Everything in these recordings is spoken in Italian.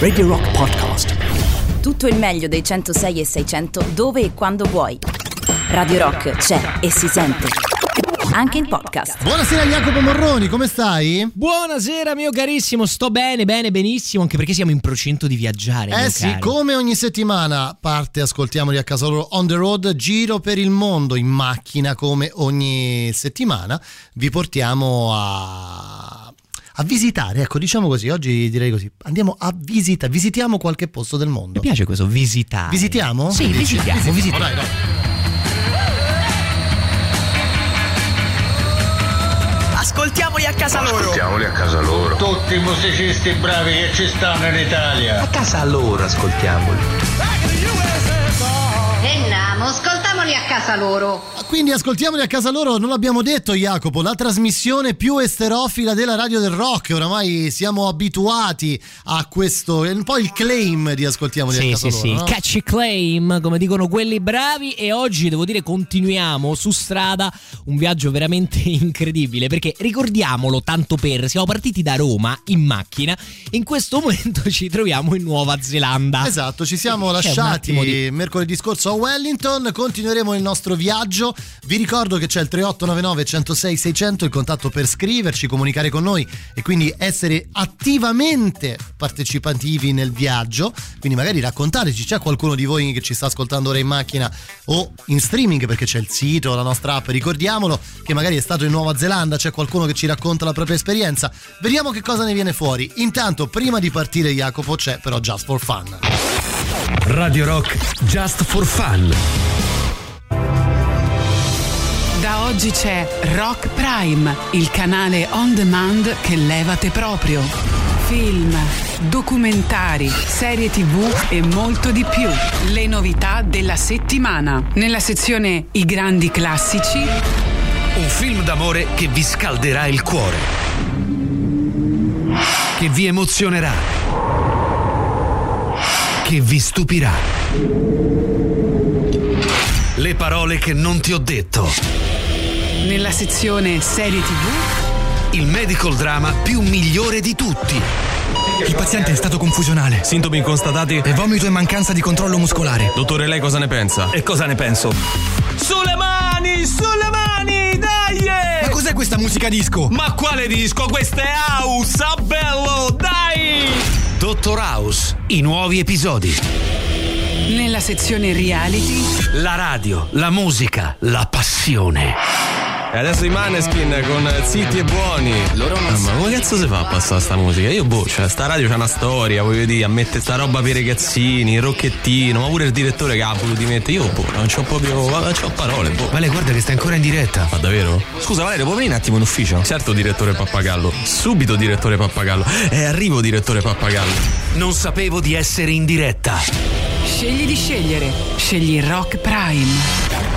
Radio Rock Podcast. Tutto il meglio dei 106 e 600 dove e quando vuoi. Radio Rock c'è e si sente. Anche in podcast. Buonasera Jacopo Morroni, come stai? Buonasera mio carissimo, sto bene, bene, benissimo, anche perché siamo in procinto di viaggiare. Eh sì, caro. come ogni settimana parte Ascoltiamoli a casa loro on the road, giro per il mondo in macchina come ogni settimana. Vi portiamo a a visitare, ecco, diciamo così, oggi direi così. Andiamo a visitare, visitiamo qualche posto del mondo. Mi piace questo visitare. Visitiamo? Sì, visitiamo, visitiamo. Dai, dai. Ascoltiamoli a casa loro. Ascoltiamoli a casa loro. Tutti i musicisti bravi che ci stanno in Italia. A casa loro ascoltiamoli. Andiamo, ascoltamoli a casa loro. Quindi ascoltiamoli a casa loro, non l'abbiamo detto Jacopo, la trasmissione più esterofila della radio del rock, oramai siamo abituati a questo, è un po' il claim di ascoltiamoli a Sì, casa sì, loro. sì, no? catchy claim, come dicono quelli bravi e oggi devo dire continuiamo su strada un viaggio veramente incredibile perché ricordiamolo tanto per, siamo partiti da Roma in macchina, in questo momento ci troviamo in Nuova Zelanda. Esatto, ci siamo C'è lasciati di- mercoledì scorso a Wellington, continueremo il nostro viaggio. Vi ricordo che c'è il 3899 106 600, il contatto per scriverci, comunicare con noi e quindi essere attivamente partecipativi nel viaggio. Quindi magari raccontateci, c'è qualcuno di voi che ci sta ascoltando ora in macchina o in streaming perché c'è il sito, la nostra app, ricordiamolo che magari è stato in Nuova Zelanda, c'è qualcuno che ci racconta la propria esperienza. Vediamo che cosa ne viene fuori. Intanto, prima di partire Jacopo c'è però Just for Fun. Radio Rock Just for Fun. Oggi c'è Rock Prime, il canale on demand che levate proprio. Film, documentari, serie tv e molto di più. Le novità della settimana. Nella sezione I grandi classici, Un film d'amore che vi scalderà il cuore. Che vi emozionerà. Che vi stupirà. Le parole che non ti ho detto. Nella sezione serie tv, Il medical drama più migliore di tutti. Il paziente è in stato confusionale. Sintomi constatati e vomito e mancanza di controllo muscolare. Dottore, lei cosa ne pensa? E cosa ne penso? Sulle mani, sulle mani, dai! Ma cos'è questa musica disco? Ma quale disco? Questa è House, ah, bello, dai! Dottor House, i nuovi episodi. nella sezione reality, La radio, la musica, la passione. E adesso i Maneskin con Zitti e Buoni. Loro non Ah, ma come cazzo si fa a passare sta musica? Io boh, cioè sta radio c'ha una storia, voglio dire, ammette sta roba per i ragazzini, il rocchettino, ma pure il direttore che ha voluto mettere. Io boh, non c'ho proprio. Non c'ho parole, boh. Vale, guarda che sta ancora in diretta. Ma davvero? Scusa Valerio, puoi venire un attimo in ufficio? Certo, direttore Pappagallo. Subito, direttore Pappagallo. E arrivo, direttore Pappagallo. Non sapevo di essere in diretta. scegli di scegliere. Scegli Rock Prime.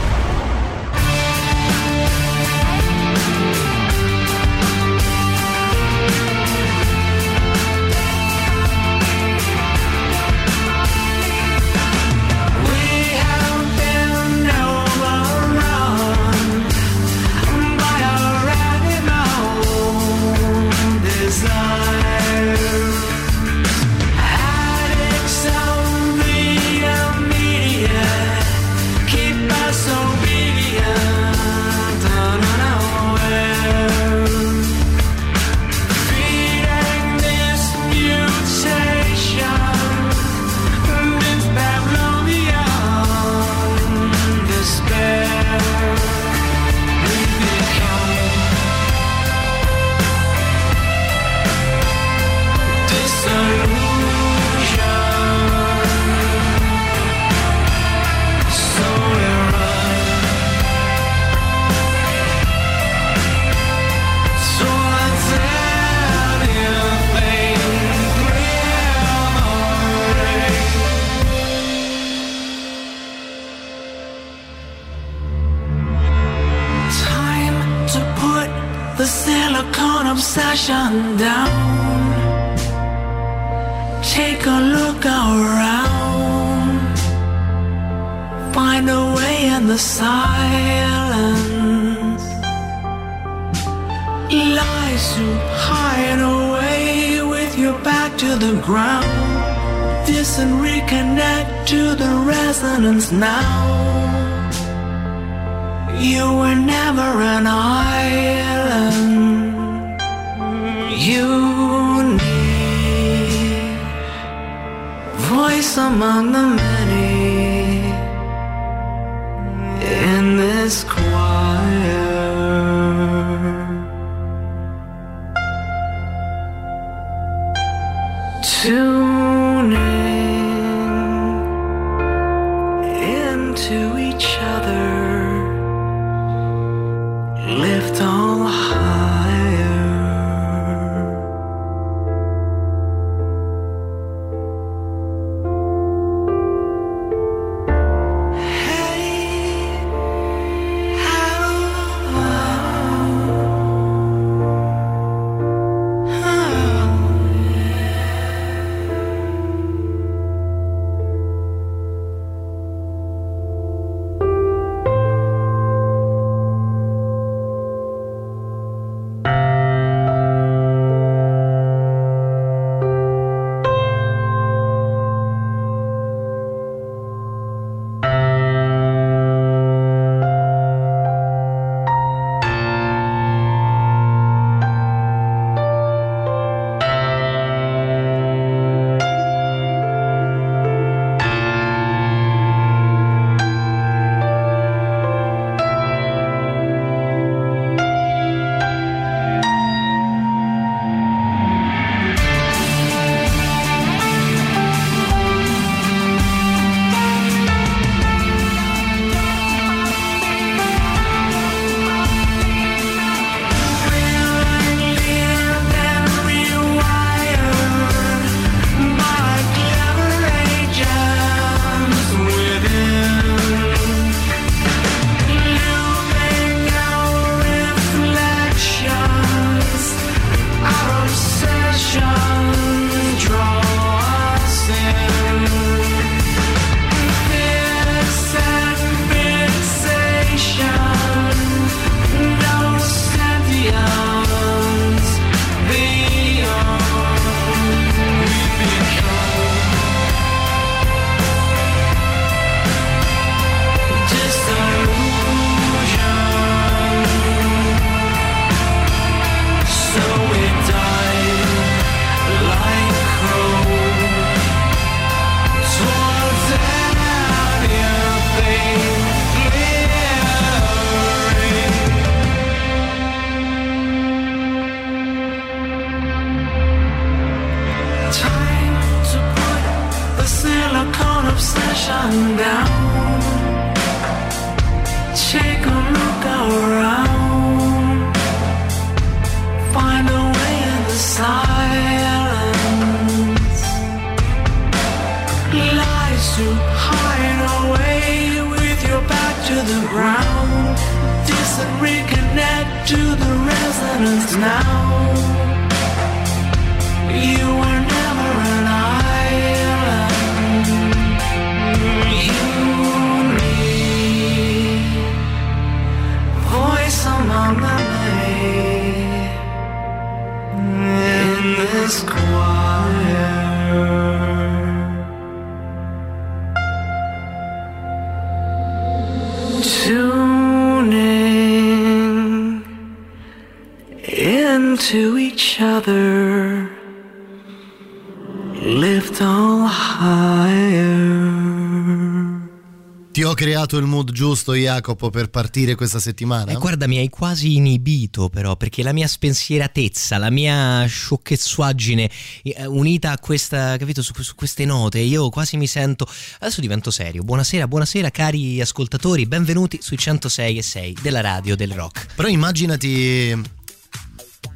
Giusto, Jacopo, per partire questa settimana? E guarda, mi hai quasi inibito però, perché la mia spensieratezza, la mia sciocchezzuaggine eh, unita a questa, capito, su, su queste note, io quasi mi sento... Adesso divento serio. Buonasera, buonasera cari ascoltatori, benvenuti sui 106 e 6 della radio del rock. Però immaginati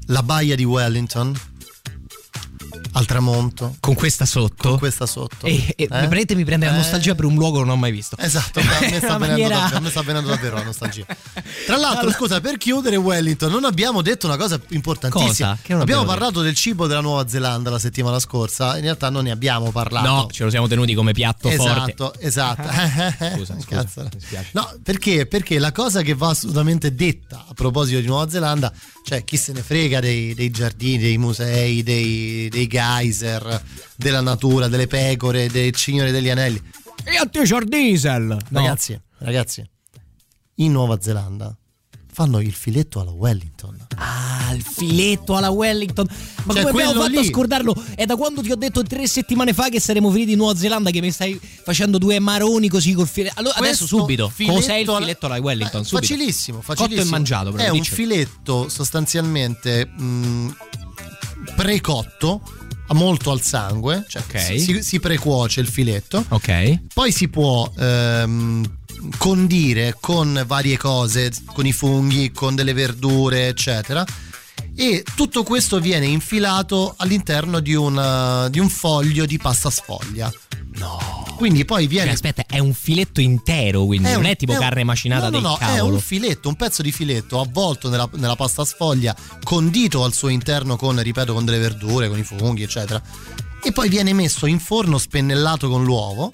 la baia di Wellington al tramonto. Con questa sotto. Con questa sotto. E, e veramente mi prende la nostalgia per un luogo che non ho mai visto. Esatto, a me sta, venendo, sta venendo davvero la nostalgia. Tra l'altro, scusa, per chiudere Wellington, non abbiamo detto una cosa importantissima. Cosa? Abbiamo abbiamo parlato del cibo della Nuova Zelanda la settimana scorsa, in realtà non ne abbiamo parlato. No, ce lo siamo tenuti come piatto forte. Esatto, esatto. Scusa, scusa, mi. No, perché? Perché la cosa che va assolutamente detta a proposito di Nuova Zelanda, Cioè, chi se ne frega dei, dei giardini, dei musei, dei, dei geyser, della natura, delle pecore, del Signore degli Anelli. E a te c'è il diesel! No. Ragazzi, ragazzi, in Nuova Zelanda fanno il filetto alla Wellington. Ah, il filetto alla Wellington. Ma Cioè, come abbiamo fatto a lì. scordarlo? È da quando ti ho detto tre settimane fa che saremmo finiti in Nuova Zelanda che mi stai facendo due maroni così col filetto. Allora, adesso subito. Cos'è il filetto alla Wellington? Subito. Facilissimo, facilissimo. Cotto e mangiato, però. È un diccelo. filetto sostanzialmente mh, precotto, molto al sangue, cioè Ok. si, si precuoce il filetto. Ok. Poi si può ehm, condire con varie cose, con i funghi, con delle verdure, eccetera. E tutto questo viene infilato all'interno di, una- di un foglio di pasta sfoglia. No. Quindi poi viene Cioè, aspetta, è un filetto intero, quindi non un- è tipo un- carne macinata no, no, no, cavolo. È un filetto, un pezzo di filetto avvolto nella, nella pasta sfoglia, condito al suo interno con, ripeto, con delle verdure, con i funghi, eccetera. E poi viene messo in forno spennellato con l'uovo.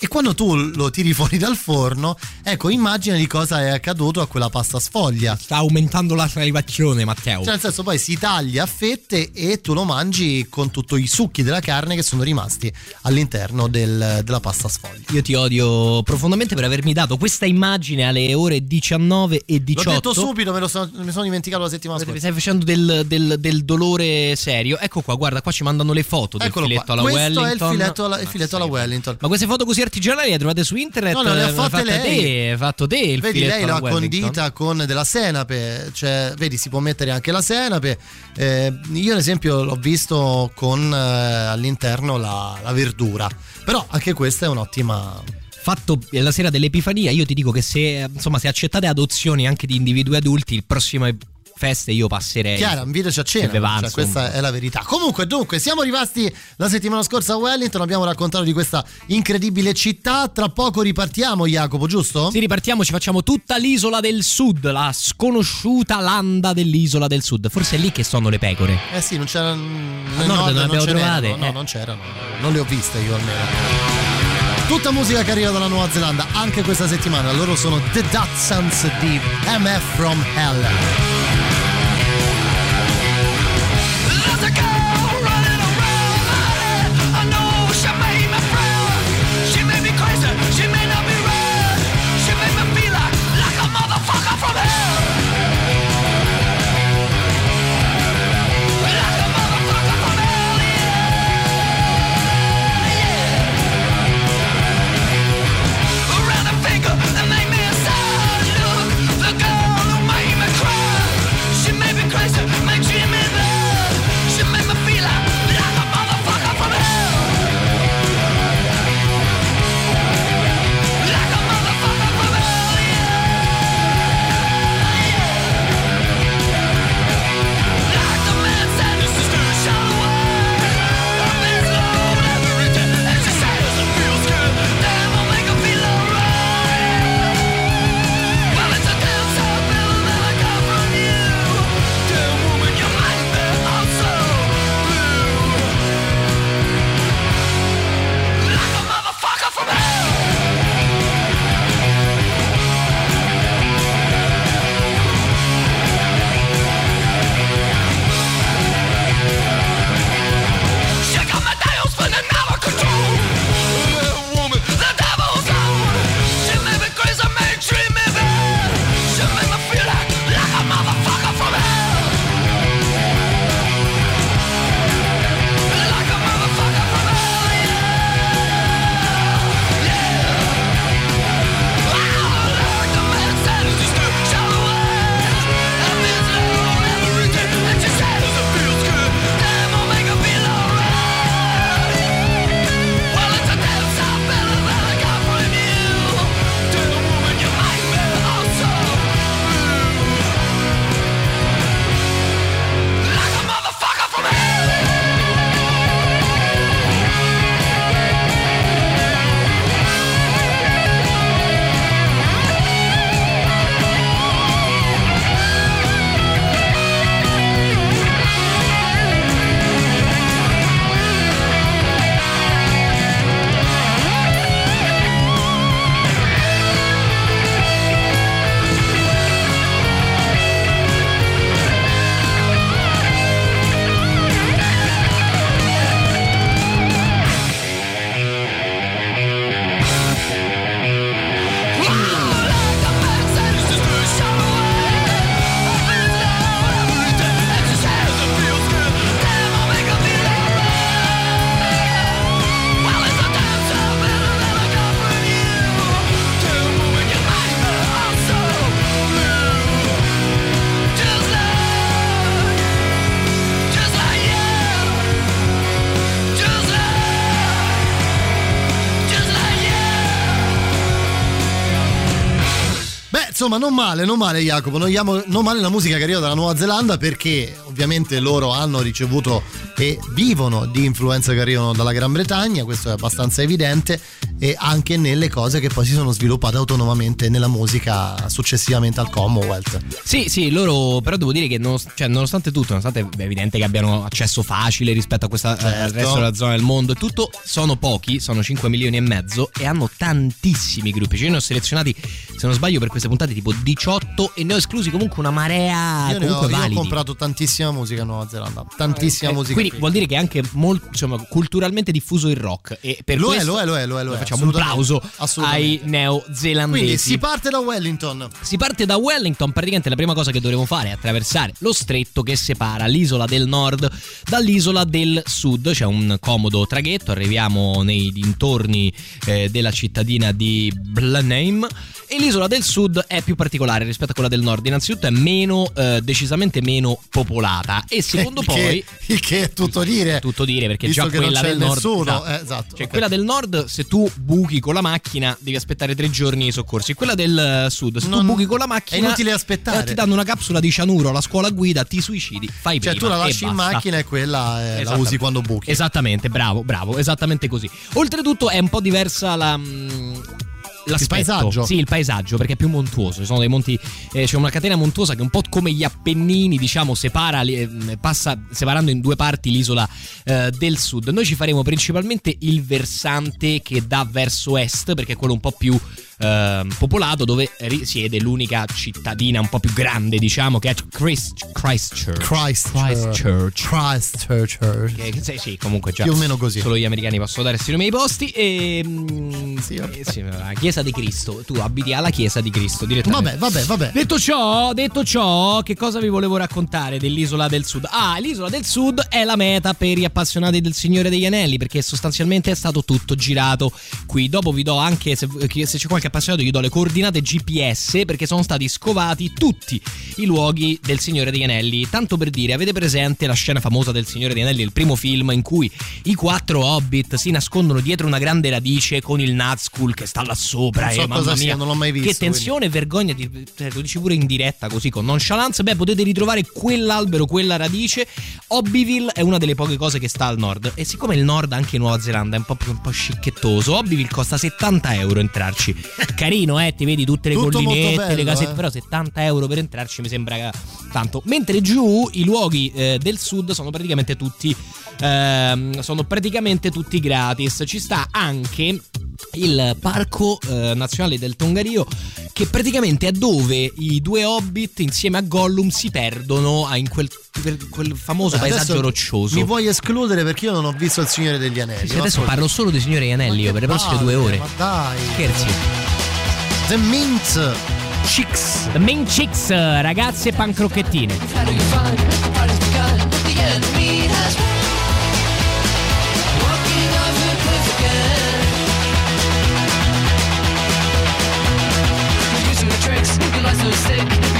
E quando tu lo tiri fuori dal forno, ecco, immagina di cosa è accaduto a quella pasta sfoglia. Sta aumentando la salivazione, Matteo. Cioè, nel senso, poi si taglia a fette e tu lo mangi con tutti i succhi della carne che sono rimasti all'interno del- della pasta sfoglia. Io ti odio profondamente per avermi dato questa immagine alle ore 19 e 18. L'ho detto subito, me lo sono, mi sono dimenticato la settimana Mi scorsa. stai facendo del, del- del dolore serio. Ecco qua, guarda, qua ci mandano le foto del Eccolo filetto qua. alla Questo Wellington. è il filetto alla, il filetto alla Wellington. Ma queste foto così artigianali le trovate su internet? No, no, le ha Eh, fatte lei. te, hai fatto te il Vedi, lei l'ha condita con della senape, cioè, vedi, si può mettere anche la senape. Eh, io, ad esempio, l'ho visto con eh, all'interno la, la verdura. Però anche questa è un'ottima. Fatto la sera dell'Epifania, io ti dico che se, insomma, se accettate adozioni anche di individui adulti, il prossimo feste io passerei. Chiara, invitaci a cena. Cioè, questa è la verità. Comunque, dunque, siamo rimasti la settimana scorsa a Wellington. Abbiamo raccontato di questa incredibile città. Tra poco ripartiamo, Jacopo, giusto? Sì, ripartiamo, ci facciamo tutta l'isola del sud, la sconosciuta landa dell'isola del sud. Forse è lì che sono le pecore. Eh sì, non c'era. Nel nord non non abbiamo trovate, No, eh. non c'erano. Non le ho viste io almeno. Tutta musica che arriva dalla Nuova Zelanda anche questa settimana. Loro sono The Datsuns di MF from Hell. How's it going? Insomma, non male, non male Jacopo, non, non male la musica che arriva dalla Nuova Zelanda perché ovviamente loro hanno ricevuto e vivono di influenze che arrivano dalla Gran Bretagna, questo è abbastanza evidente, e anche nelle cose che poi si sono sviluppate autonomamente nella musica successivamente al Commonwealth. Sì, sì, loro però devo dire che non- cioè, nonostante tutto, nonostante è evidente che abbiano accesso facile rispetto a questa, eh, al Certo. resto della zona del mondo e tutto, sono pochi, sono 5 milioni e mezzo e hanno tantissimi gruppi. Cioè, io ne ho selezionati, se non sbaglio, per queste puntate tipo 18 e ne ho esclusi comunque una marea io, ne ho, comunque io ho comprato tantissima musica in Nuova Zelanda, tantissima Eh, musica. Quindi qui. vuol dire che è anche molto, insomma, culturalmente diffuso il rock. E per Lo è, questo lo è, lo è, lo è, lo è, Facciamo un applauso ai neozelandesi. Quindi si parte da Wellington. Si parte da Wellington, praticamente la prima cosa che dovremo fare è attraversare lo stretto che separa l'isola del nord dall'isola del sud. C'è un comodo traghetto, arriviamo nei dintorni eh, della cittadina di Blenheim e l'isola del sud è più particolare rispetto a quella del nord. Innanzitutto è meno, eh, decisamente meno popolata e secondo Il poi... che- il che è tutto dire. Tutto dire perché già quella del nord... nessuno, esatto. eh, esatto, Cioè ok. quella del nord se tu buchi con la macchina devi aspettare tre giorni i soccorsi. Quella del eh, sud se Non- tu buchi con la macchina è inutile aspettare. eh, ti danno una capsula di cianuro alla scuola guida, ti suicidi, fai Cioè, prima tu la lasci in basta. macchina e quella eh, la usi quando buchi. Esattamente, bravo, bravo, esattamente così. Oltretutto è un po' diversa la. L'aspetto. paesaggio? Sì, il paesaggio perché è più montuoso. Ci sono dei monti, eh, c'è una catena montuosa che un po' come gli Appennini, diciamo, separa, eh, passa separando in due parti l'isola eh, del sud. Noi ci faremo principalmente il versante che dà verso est, perché è quello un po' più ehm, popolato, dove risiede l'unica cittadina un po' più grande, diciamo, che è Christ- Christchurch. Christchurch. Christchurch. Christchurch. Che, che- sì, sì, comunque già. Più o meno così. Solo gli americani possono dare questi nomi ai posti. E. mm, Sì, vabbè. eh, sì, la chiesa di Cristo. Tu abiti alla chiesa di Cristo direttamente. Vabbè, vabbè, vabbè. Detto ciò, detto ciò, che cosa vi volevo raccontare dell'isola del sud? Ah, l'isola del sud è la meta per gli appassionati del Signore degli Anelli, perché sostanzialmente è stato tutto girato qui. Dopo vi do anche, se, se c'è qualche appassionato, gli do le coordinate GPS, perché sono stati scovati tutti i luoghi del Signore degli Anelli. Tanto per dire, avete presente la scena famosa del Signore degli Anelli, il primo film in cui i quattro hobbit si nascondono dietro una grande radice con il Nazgul che sta là sopra. Non so e mamma cosa mia, sia, non l'ho mai visto, Che tensione e vergogna, di, cioè, lo dici pure in diretta così con nonchalance. Beh, potete ritrovare quell'albero, quella radice. Hobbyville è una delle poche cose che sta al nord. E siccome il nord, anche in Nuova Zelanda, è un po' più un po' scicchettoso, Hobbyville costa 70 euro entrarci. Carino, eh, ti vedi tutte le Tutto collinette, le bello, casette, eh. però 70 euro per entrarci mi sembra tanto. Mentre giù i luoghi eh, del sud sono praticamente tutti ehm, sono praticamente tutti gratis. Ci sta anche il parco eh, nazionale del Tongario che praticamente è dove i due hobbit insieme a Gollum si perdono ah, in quel, quel famoso Beh, paesaggio roccioso. Mi vuoi escludere perché io non ho visto il Signore degli Anelli. Sì, adesso parlo solo dei signori Anelli io per le prossime due ore. Ma dai. Scherzi. The Mint Chicks. The Main Chicks, ragazze pancrocchettine. Sick.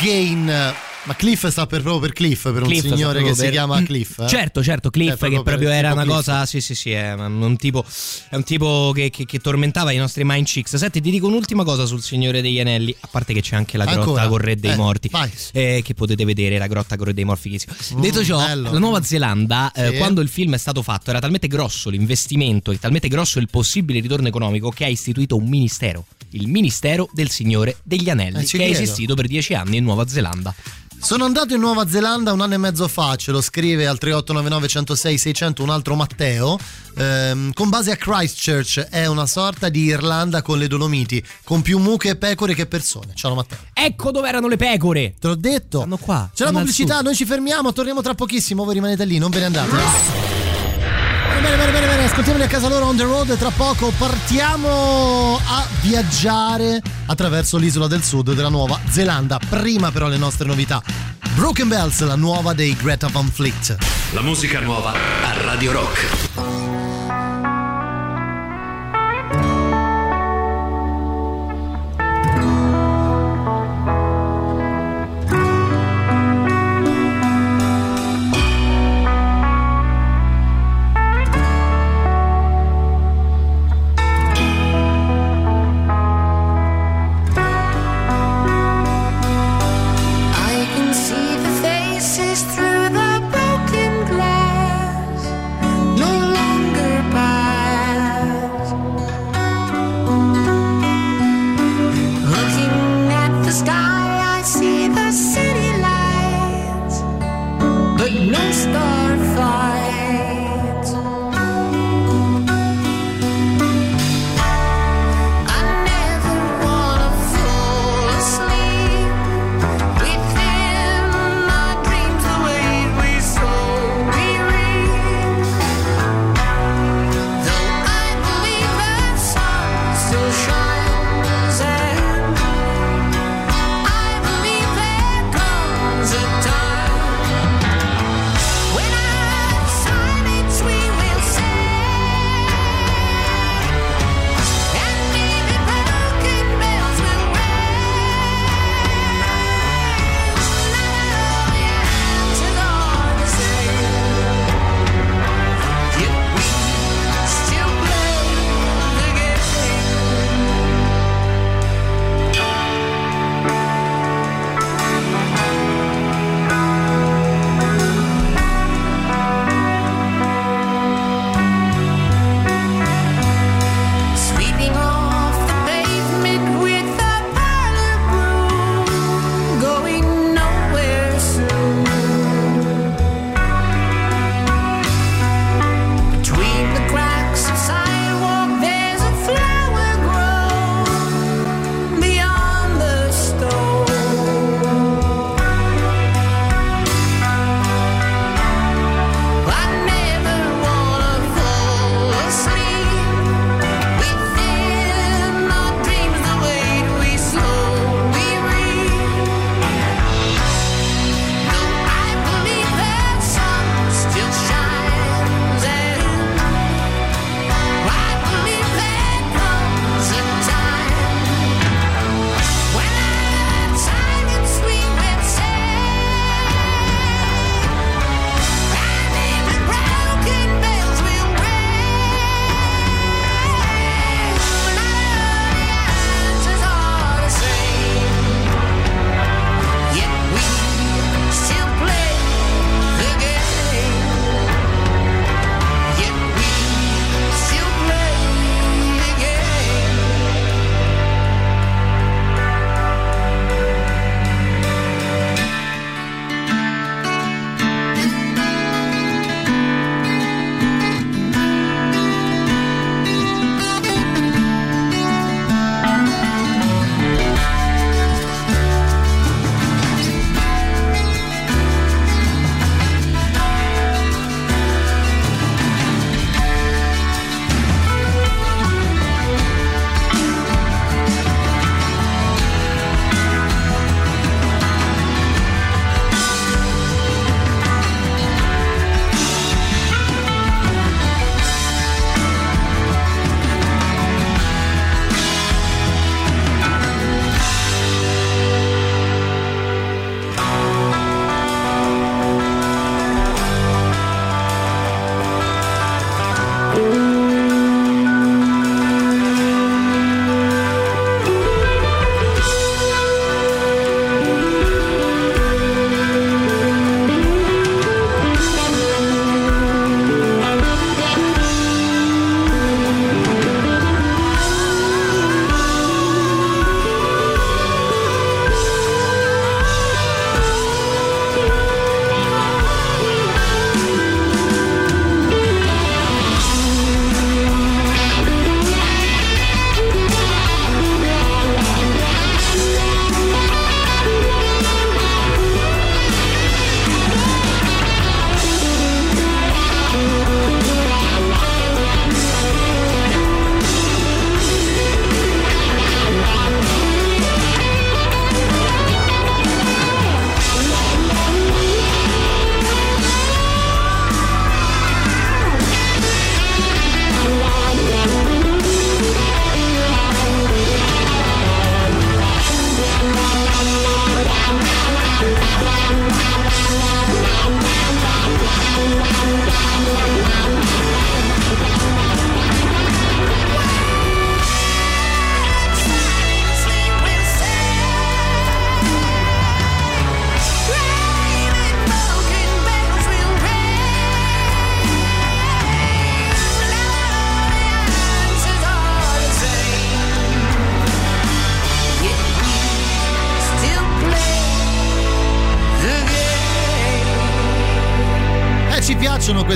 Again. Ma Cliff sta per, proprio per Cliff, per Cliff un signore che proprio si per- chiama Cliff. eh? Certo, certo, Cliff Cioè, proprio che per proprio era una Cliff. cosa, sì sì sì, è un tipo, è un tipo che, che- che tormentava i nostri mind chicks. Senti, ti dico un'ultima cosa sul Signore degli Anelli, a parte che c'è anche la grotta Ancora? con Re dei Eh, Morti, eh, che potete vedere, la grotta con Re dei Morti. Mm, Detto ciò, bello. la Nuova Zelanda, eh, Sì. quando il film è stato fatto, era talmente grosso l'investimento e talmente grosso il possibile ritorno economico che ha istituito un ministero. Il Ministero del Signore degli Anelli, Eh, che è credo. esistito per dieci anni in Nuova Zelanda. Sono andato in Nuova Zelanda un anno e mezzo fa, ce lo scrive al 3899 106 600 un altro Matteo, ehm, con base a Christchurch è una sorta di Irlanda con le Dolomiti, con più mucche e pecore che persone. Ciao Matteo. Ecco dove erano le pecore! Te l'ho detto. Stanno qua. C'è la pubblicità, noi ci fermiamo, torniamo tra pochissimo, voi rimanete lì, non ve ne andate. Bene, bene, bene, bene, ascoltiamoli a casa loro on the road tra poco partiamo a viaggiare attraverso l'isola del sud della Nuova Zelanda. Prima però le nostre novità. Broken Bells, la nuova dei Greta Van Fleet. La musica nuova a Radio Rock.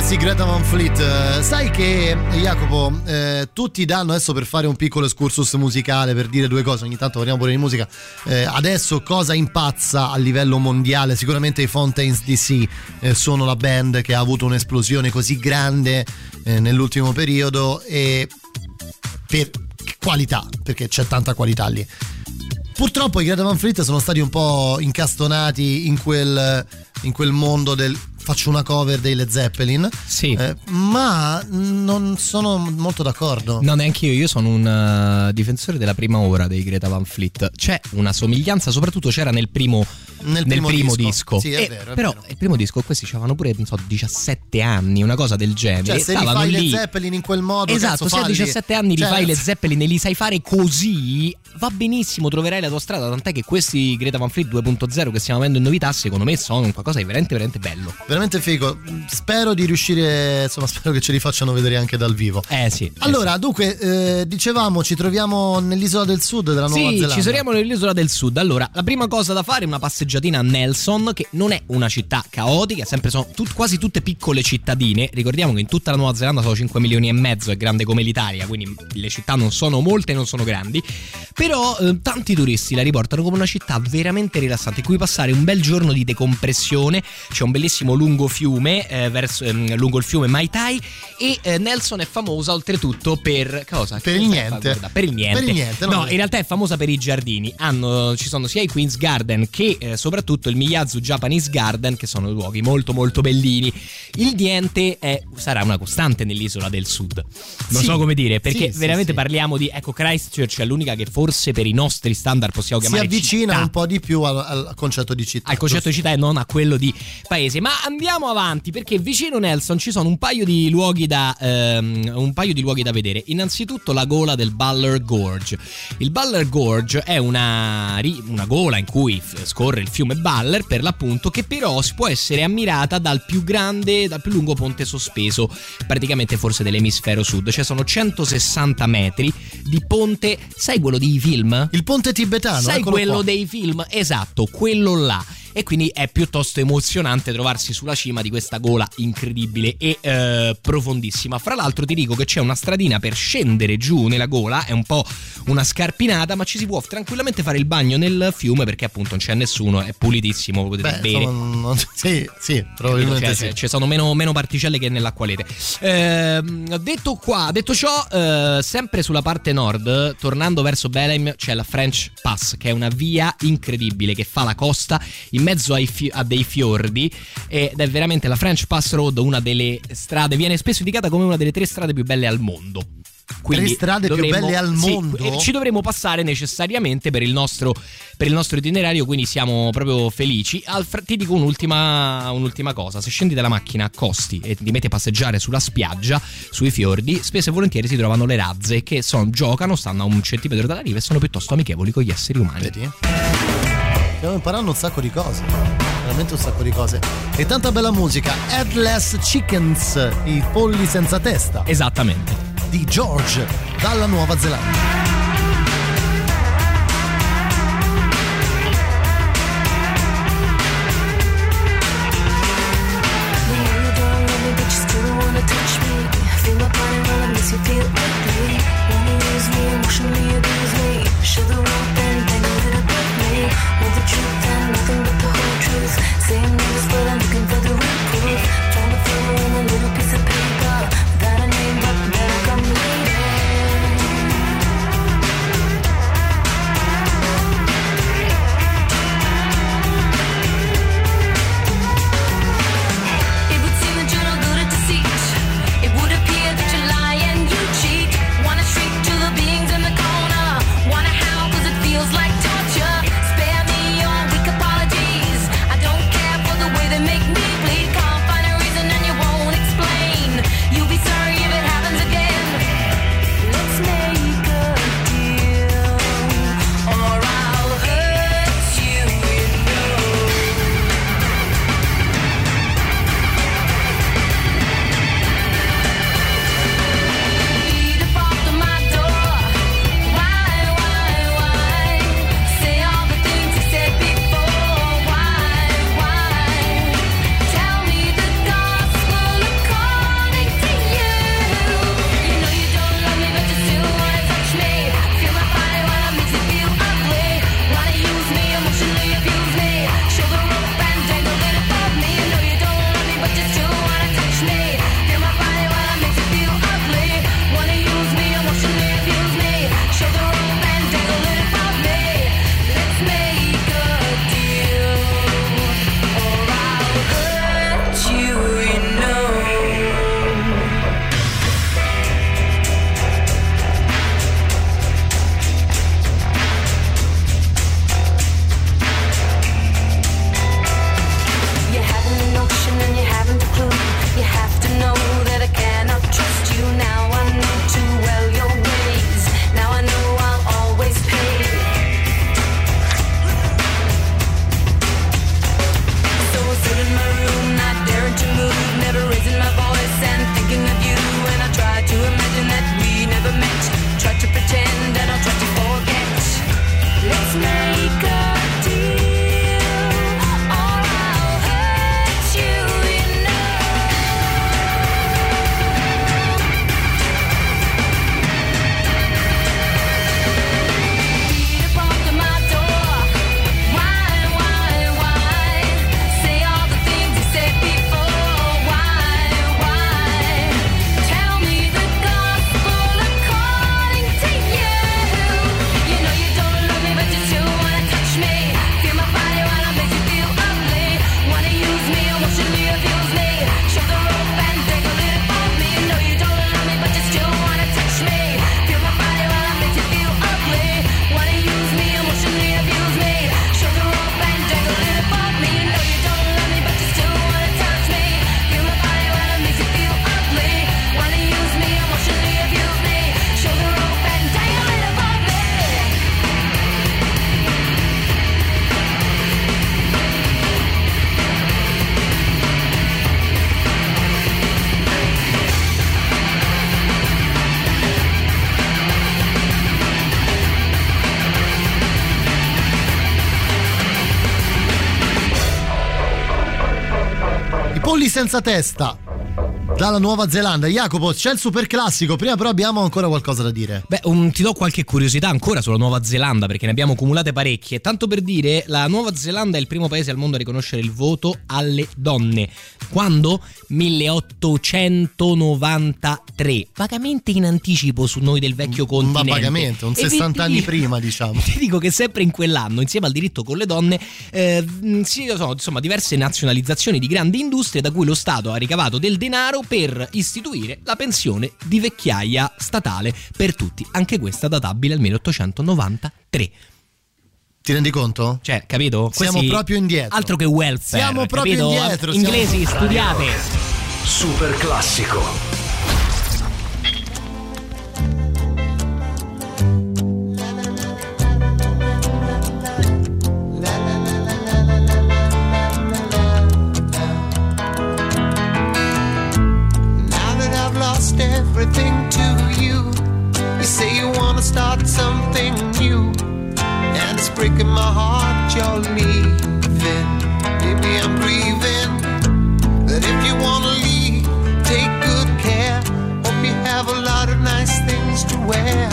Questi Greta Van Fleet. Eh, sai che, Jacopo, eh, tutti danno adesso per fare un piccolo excursus musicale, per dire due cose, ogni tanto parliamo pure di musica. eh, adesso cosa impazza a livello mondiale? Sicuramente i Fontaines DC eh, sono la band che ha avuto un'esplosione così grande eh, nell'ultimo periodo e per qualità, perché c'è tanta qualità lì. Purtroppo i Greta Van Fleet sono stati un po' incastonati in quel, in quel mondo del faccio una cover dei Led Zeppelin. Sì. Eh, ma non sono molto d'accordo. No, neanche io, io sono un uh, difensore della prima ora dei Greta Van Fleet. C'è una somiglianza, soprattutto c'era nel primo, Nel nel primo primo disco. disco. Sì, è E vero, è però vero. il primo disco, questi avevano pure, non so, 17 anni, una cosa del genere. Cioè, se li Stavano fai lì. Led Zeppelin in quel modo, Esatto, se a falli. 17 anni Cioè, li fai le Zeppelin e li sai fare così, va benissimo, troverai la tua strada. Tant'è che questi Greta Van Fleet 2.0 che stiamo avendo in novità, secondo me, sono qualcosa di veramente, veramente bello. Veramente figo. Spero di riuscire, insomma, spero che ce li facciano vedere anche dal vivo. Eh sì. Allora, dunque, eh, dicevamo, ci troviamo nell'isola del sud della Nuova Sì, Zelanda. ci troviamo nell'isola del sud. Allora, la prima cosa da fare è una passeggiatina a Nelson, che non è una città caotica, sempre sono tut- quasi tutte piccole cittadine. Ricordiamo che in tutta la Nuova Zelanda sono 5 milioni e mezzo, è grande come l'Italia, quindi le città non sono molte non sono grandi. Però eh, tanti turisti la riportano come una città veramente rilassante, in cui passare un bel giorno di decompressione. C'è un bellissimo lungo fiume, eh, verso- ehm, lungo il fiume Mai Tai, e eh, Nelson è famosa oltretutto per cosa? Per il niente. Per il niente. Per il niente, no? no, in realtà è famosa per i giardini. Hanno- ci sono sia i Queen's Garden che eh, soprattutto il Miyazu Japanese Garden, che sono luoghi molto molto bellini. Il niente è- sarà una costante nell'isola del sud. Non Sì. so come dire, perché sì, veramente sì. parliamo di. Ecco, Christchurch è l'unica che forse per i nostri standard possiamo si chiamare avvicina città un po' di più al, al concetto di città. al concetto di città e non a quello di paese. Ma andiamo avanti perché vicino Nelson ci sono un paio di luoghi da, ehm, un paio di luoghi da vedere. Innanzitutto la gola del Baller Gorge. Il Baller Gorge è una, una gola in cui scorre il fiume Baller per l'appunto che però si può essere ammirata dal più grande, dal più lungo ponte sospeso praticamente forse dell'emisfero sud. Cioè sono 160 metri di ponte, sai quello di film? Il ponte tibetano, Sai quello qua. dei film? Esatto, quello là. E quindi è piuttosto emozionante trovarsi sulla cima di questa gola incredibile e eh, profondissima. Fra l'altro ti dico che c'è una stradina per scendere giù nella gola, è un po' una scarpinata, ma ci si può tranquillamente fare il bagno nel fiume perché appunto non c'è nessuno, è pulitissimo, potete Beh, bere. insomma, non- sì, sì, probabilmente Cioè, sì. ci sono meno, meno particelle che nell'acqualete. Ehm, detto qua, detto ciò, eh, sempre sulla parte nord, tornando verso Belém, c'è la French Pass, che è una via incredibile che fa la costa in mezzo ai fi- a dei fiordi. Ed è veramente la French Pass Road, una delle strade, viene spesso indicata come una delle tre strade più belle al mondo. Quindi Tre strade più dovremmo- belle al sì, mondo? e ci dovremo passare necessariamente per il nostro, per il nostro itinerario, quindi siamo proprio felici. Al fr- ti dico un'ultima, un'ultima cosa: se scendi dalla macchina a costi e ti metti a passeggiare sulla spiaggia, sui fiordi, spesso e volentieri si trovano le razze che sono- giocano, stanno a un centimetro dalla riva e sono piuttosto amichevoli con gli esseri umani. Vedi? Stiamo imparando un sacco di cose. Veramente un sacco di cose. E tanta bella musica. Headless Chickens, i polli senza testa. Esattamente. Di George, dalla Nuova Zelanda. Electric. Senza testa dalla Nuova Zelanda. Jacopo, c'è il super classico. Prima, però, abbiamo ancora qualcosa da dire. Beh, um, ti do qualche curiosità ancora sulla Nuova Zelanda perché ne abbiamo accumulate parecchie. Tanto per dire, la Nuova Zelanda è il primo paese al mondo a riconoscere il voto alle donne. Quando? 1893. Vagamente in anticipo su noi del vecchio continente. Ma vagamente, un E vi- 60 anni ti- prima, diciamo. Ti dico che sempre in quell'anno, insieme al diritto con le donne, eh, si sono insomma diverse nazionalizzazioni di grandi industrie da cui lo Stato ha ricavato del denaro per istituire la pensione di vecchiaia statale per tutti, anche questa databile al 1893. Ti rendi conto? Cioè, capito? Siamo Questi- proprio indietro. Altro che welfare. Siamo proprio capito? indietro, siamo- Inglesi, studiate. Super classico. Breaking my heart you're leaving. Maybe I'm grieving, but if you wanna leave, take good care. Hope you have a lot of nice things to wear,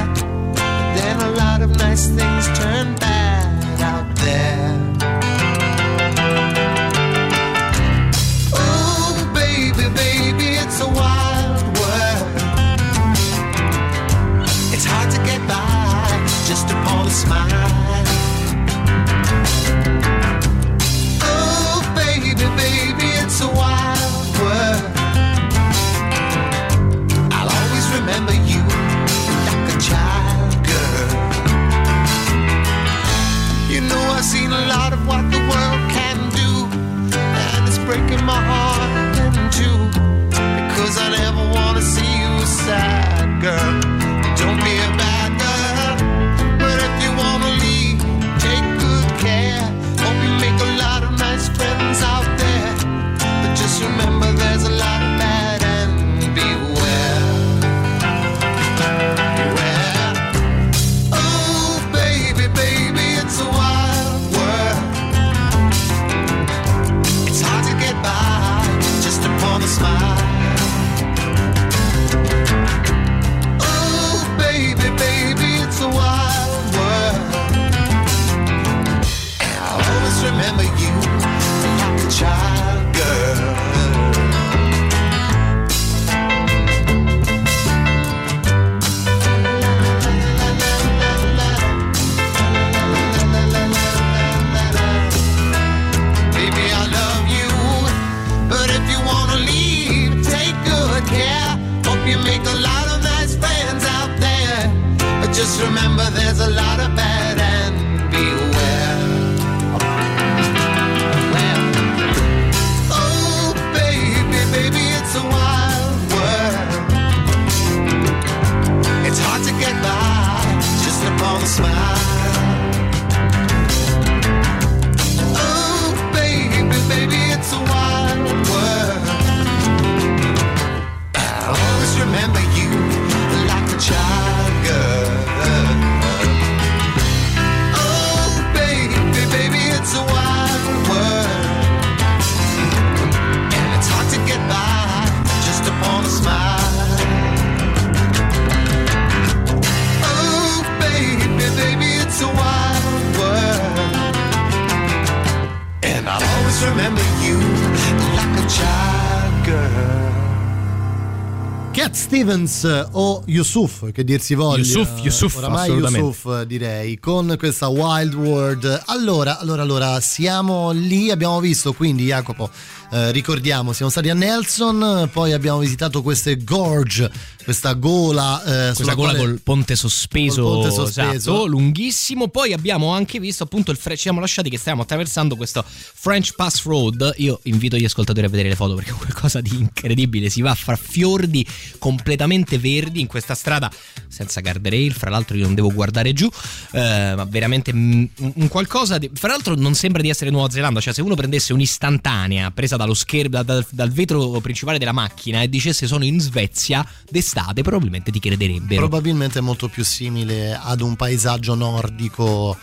Stevens eh, o Yusuf, che dir si voglia. Yusuf, Yusuf, Oramai. Yusuf direi, con questa Wild World. Allora, allora, allora, siamo lì, abbiamo visto quindi Jacopo, eh, ricordiamo, siamo stati a Nelson, poi abbiamo visitato queste gorge, questa gola. eh, Questa gola quale- col ponte sospeso, Col ponte sospeso. esatto, lunghissimo. Poi abbiamo anche visto appunto il Fre- ci siamo lasciati che stiamo attraversando questo French Pass Road. Io invito gli ascoltatori a vedere le foto perché è qualcosa di incredibile. Si va fra fiordi completamente verdi in questa strada senza guardrail. Fra l'altro, io non devo guardare giù, eh, ma veramente mm, un qualcosa. Di... Fra l'altro, non sembra di essere Nuova Zelanda. Cioè, se uno prendesse un'istantanea presa dallo schermo, da- dal, dal vetro principale della macchina e dicesse sono in Svezia d'estate, probabilmente ti crederebbero. Probabilmente è molto più simile ad un paesaggio nordico,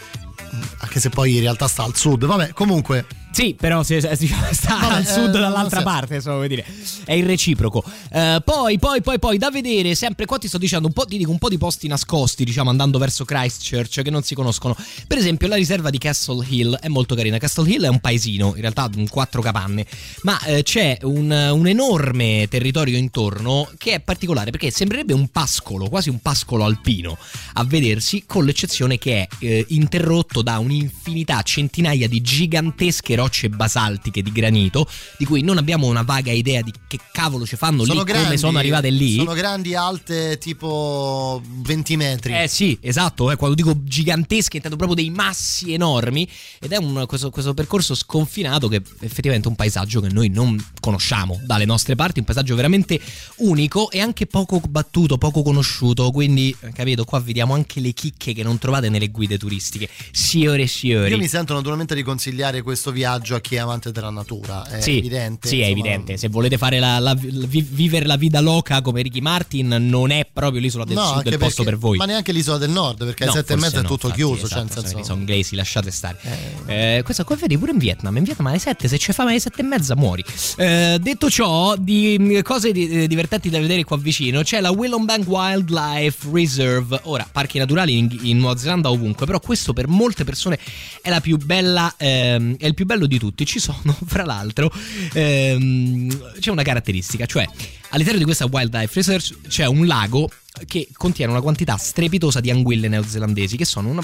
anche se poi in realtà sta al sud. Vabbè, comunque Sì, però si- si- sta Vabbè, al sud eh, dall'altra parte, insomma, vuol dire. È il reciproco. Eh, poi, poi, poi, poi, da vedere, sempre qua ti sto dicendo un po', ti dico un po' di posti nascosti, diciamo, andando verso Christchurch, che non si conoscono. Per esempio, la riserva di Castle Hill è molto carina. Castle Hill è un paesino, in realtà un quattro capanne, ma eh, c'è un, un enorme territorio intorno che è particolare perché sembrerebbe un pascolo, quasi un pascolo alpino a vedersi, con l'eccezione che è eh, interrotto da un'infinità, centinaia di gigantesche rocce basaltiche di granito, di cui non abbiamo una vaga idea di che cavolo ci fanno lì, come sono arrivate lì. Sono grandi, alte, tipo 20 metri. Eh sì, esatto, eh, quando dico gigantesche intendo proprio dei massi enormi ed è un, questo, questo percorso sconfinato che è effettivamente un paesaggio che noi non conosciamo dalle nostre parti, un paesaggio veramente unico e anche poco battuto, poco conosciuto, quindi eh, capito, qua vediamo anche le chicche che non trovate nelle guide turistiche. Signore e signori. Io mi sento naturalmente di consigliare questo viaggio a chi è amante della natura, è sì, evidente. Sì, è insomma. evidente. Se volete fare la, la- vi- vivere la vita loca come Ricky Martin, non è proprio l'isola del No, sud il posto per voi. Ma neanche l'isola del nord, perché No, alle sette e forse mezza è no, tutto infatti, chiuso. esatto, cioè, sono- sono inglesi, lasciate stare. Eh, questo qua vedi pure in Vietnam. In Vietnam alle 7, se ci fame alle 7 e mezza muori. Eh, detto ciò, di mh, cose di- eh, divertenti da vedere qua vicino, c'è la Willowbank Wildlife Reserve. Ora, parchi naturali in, in Nuova Zelanda ovunque, però questo per molte persone è la più bella, ehm, è il più bello di tutti. Ci sono, fra l'altro, ehm, c'è una caratteristica, cioè all'interno di questa Wildlife Reserve c'è un lago che contiene una quantità strepitosa di anguille neozelandesi che sono una,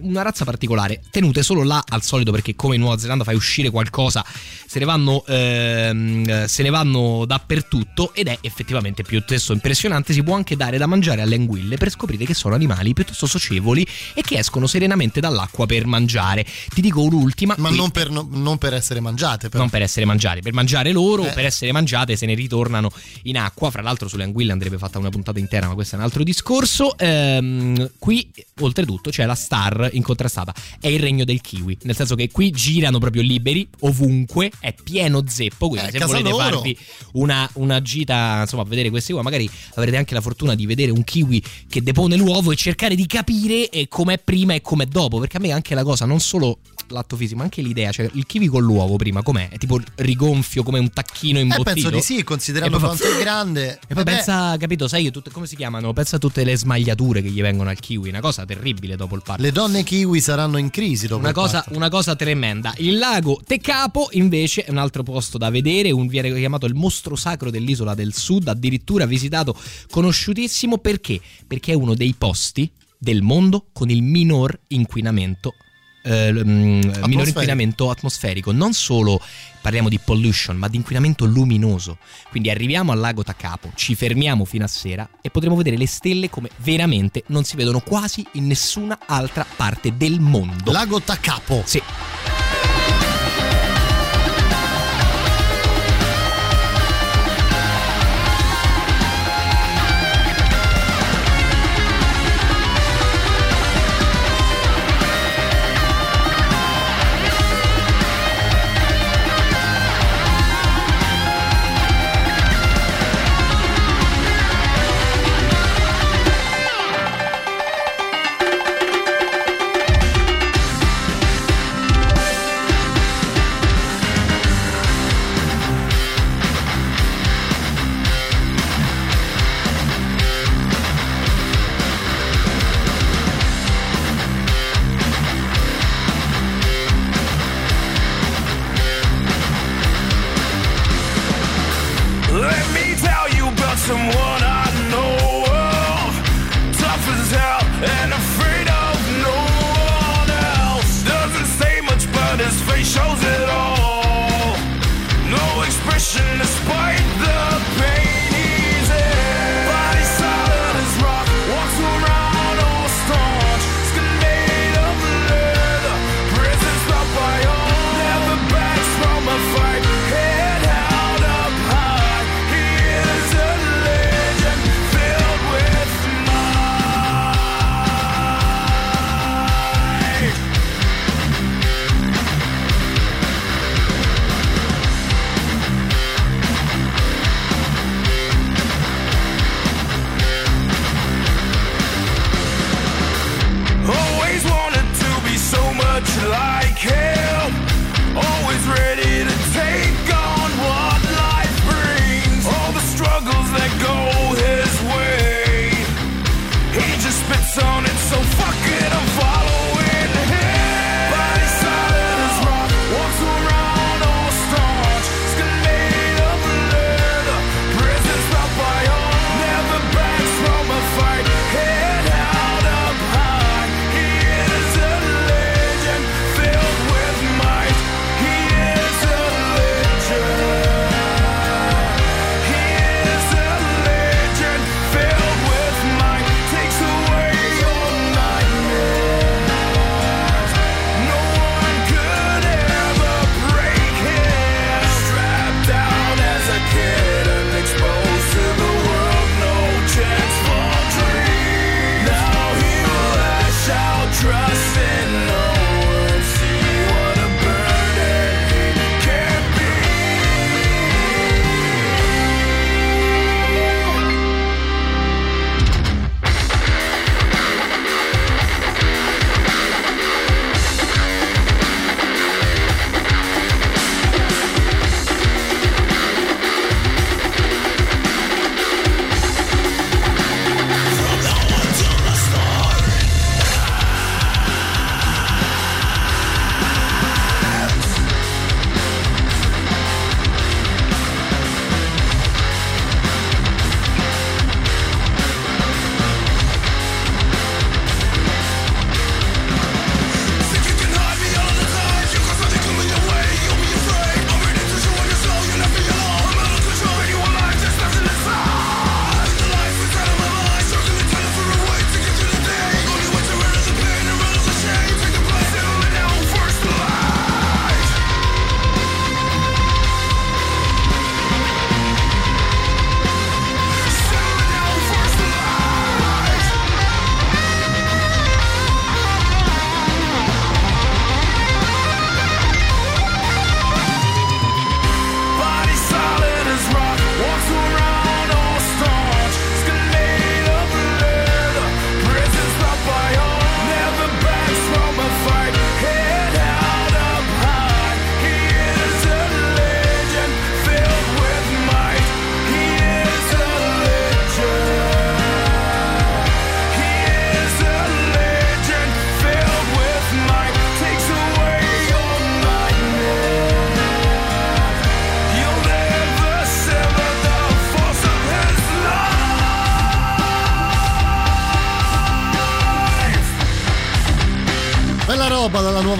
una razza particolare tenute solo là al solito perché come in Nuova Zelanda fai uscire qualcosa se ne vanno, ehm, se ne vanno dappertutto ed è effettivamente piuttosto impressionante si può anche dare da mangiare alle anguille per scoprire che sono animali piuttosto socievoli e che escono serenamente dall'acqua per mangiare ti dico un'ultima Ma non per, no- non per essere mangiate, però. non per essere mangiate, per mangiare loro, Eh. per essere mangiate se ne ritornano in acqua. Fra l'altro sulle anguille andrebbe fatta una puntata intera, ma questo è un altro discorso. Ehm, qui, oltretutto, c'è la star incontrastata, è il regno del kiwi, nel senso che qui girano proprio liberi, ovunque, è pieno zeppo, quindi Eh, se volete loro. farvi una, una gita, insomma, a vedere questi qua, magari avrete anche la fortuna di vedere un kiwi che depone l'uovo e cercare di capire eh, com'è prima e com'è dopo, perché a me anche la cosa, non solo l'atto fisico, ma anche l'idea, cioè il kiwi con l'uovo prima com'è? È tipo rigonfio come un tacchino Eh, imbottito? penso di sì, considerando quanto fa- è grande. E poi Eh pensa, capito, sai, tutte, come si chiamano? Pensa a tutte le smagliature che gli vengono al kiwi, una cosa terribile dopo il parto. Le donne kiwi saranno in crisi dopo Una il cosa, parto. una cosa tremenda. Il lago Tecapo invece è un altro posto da vedere, un, viene chiamato il mostro sacro dell'isola del sud, addirittura visitato, conosciutissimo perché? Perché è uno dei posti del mondo con il minor inquinamento. Eh, mm, minor inquinamento atmosferico, non solo parliamo di pollution, ma di inquinamento luminoso. Quindi arriviamo al lago Tacapo, ci fermiamo fino a sera e potremo vedere le stelle come veramente non si vedono quasi in nessuna altra parte del mondo. Lago Tacapo. Sì.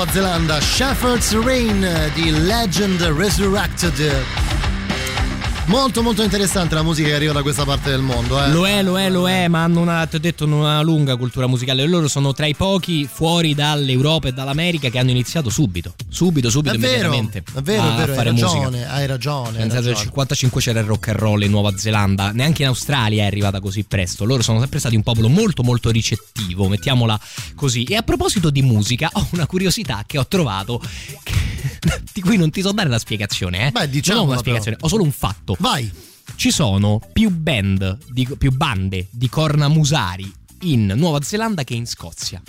Nuova Zelanda, Shepherd's Rain di Legend Resurrected. Molto molto interessante la musica che arriva da questa parte del mondo, eh. Lo è, lo è, lo è, ma hanno una, ti ho detto, una lunga cultura musicale. Loro sono tra i pochi fuori dall'Europa e dall'America che hanno iniziato subito. Subito, subito, È vero, immediatamente. è vero, è vero, hai fare ragione, musica. hai ragione. Nel senso, nel ragione. 55 c'era il rock and roll in Nuova Zelanda, neanche in Australia è arrivata così presto. Loro sono sempre stati un popolo molto molto ricettivo, mettiamola così. E a proposito di musica, ho una curiosità che ho trovato che- di cui non ti so dare la spiegazione, eh. Beh, non ho una spiegazione, però. ho solo un fatto. Vai. Ci sono più band, di- più bande di cornamusari in Nuova Zelanda che in Scozia.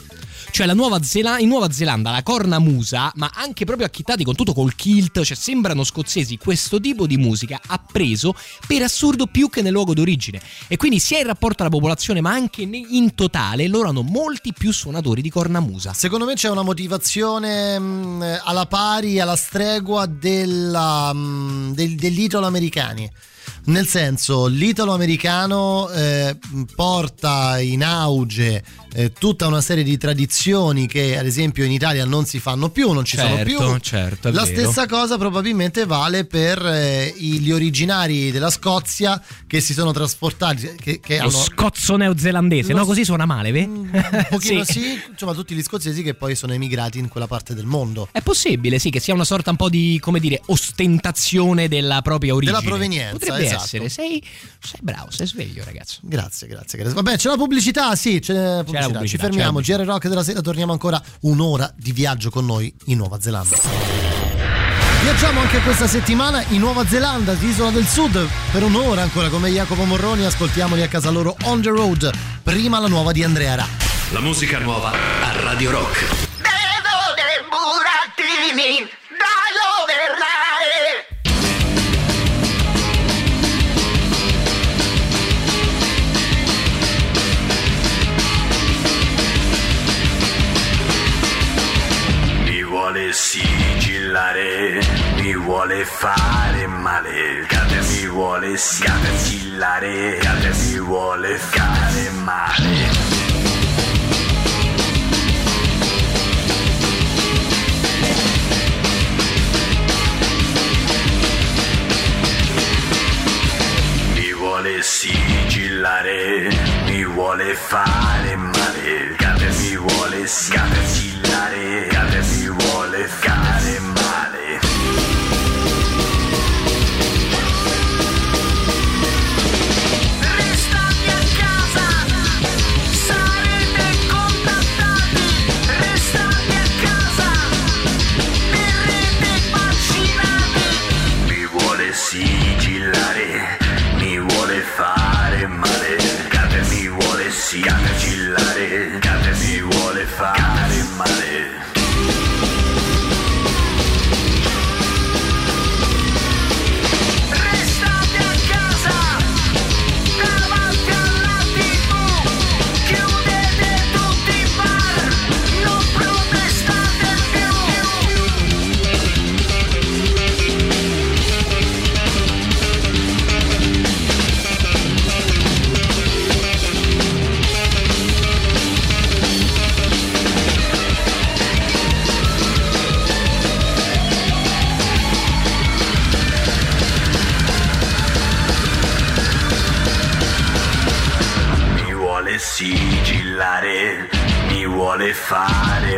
Cioè la Nuova Zela- in Nuova Zelanda la cornamusa, ma anche proprio acchittati con tutto col kilt, cioè sembrano scozzesi, questo tipo di musica ha preso per assurdo più che nel luogo d'origine. E quindi sia in rapporto alla popolazione, ma anche in totale, loro hanno molti più suonatori di cornamusa. Secondo me c'è una motivazione mh, alla pari, alla stregua della, mh, del- degli italo-americani. Nel senso, l'italo-americano eh, porta in auge eh, tutta una serie di tradizioni che ad esempio in Italia non si fanno più, non ci sono Certo, più. certo, La vero. stessa cosa probabilmente vale per eh, gli originari della Scozia che si sono trasportati, che, che Lo hanno scozzo neozelandese, Lo no? Così suona male, ve? un pochino sì. insomma tutti gli scozzesi che poi sono emigrati in quella parte del mondo. È possibile, sì, che sia una sorta un po' di, come dire, ostentazione della propria origine. Della provenienza, Potrebbe esatto. Essere. Sei, sei bravo, sei sveglio, ragazzo. Grazie, grazie, grazie. Vabbè, c'è la pubblicità, sì, c'è la pubblicità. pubblicità, Ci la fermiamo. GR Rock della sera, torniamo ancora un'ora di viaggio con noi in Nuova Zelanda. Viaggiamo anche questa settimana in Nuova Zelanda, isola del sud, per un'ora ancora come Jacopo Morroni, ascoltiamoli a casa loro on the road. Prima la nuova di Andrea Ra. La musica nuova a Radio Rock. Dedo dei burattini sigillare, mi vuole fare male, cade mi vuole sigillare, cade mi vuole fare male. Mi vuole sigillare, mi vuole fare male, vuole cade mi vuole fare vuole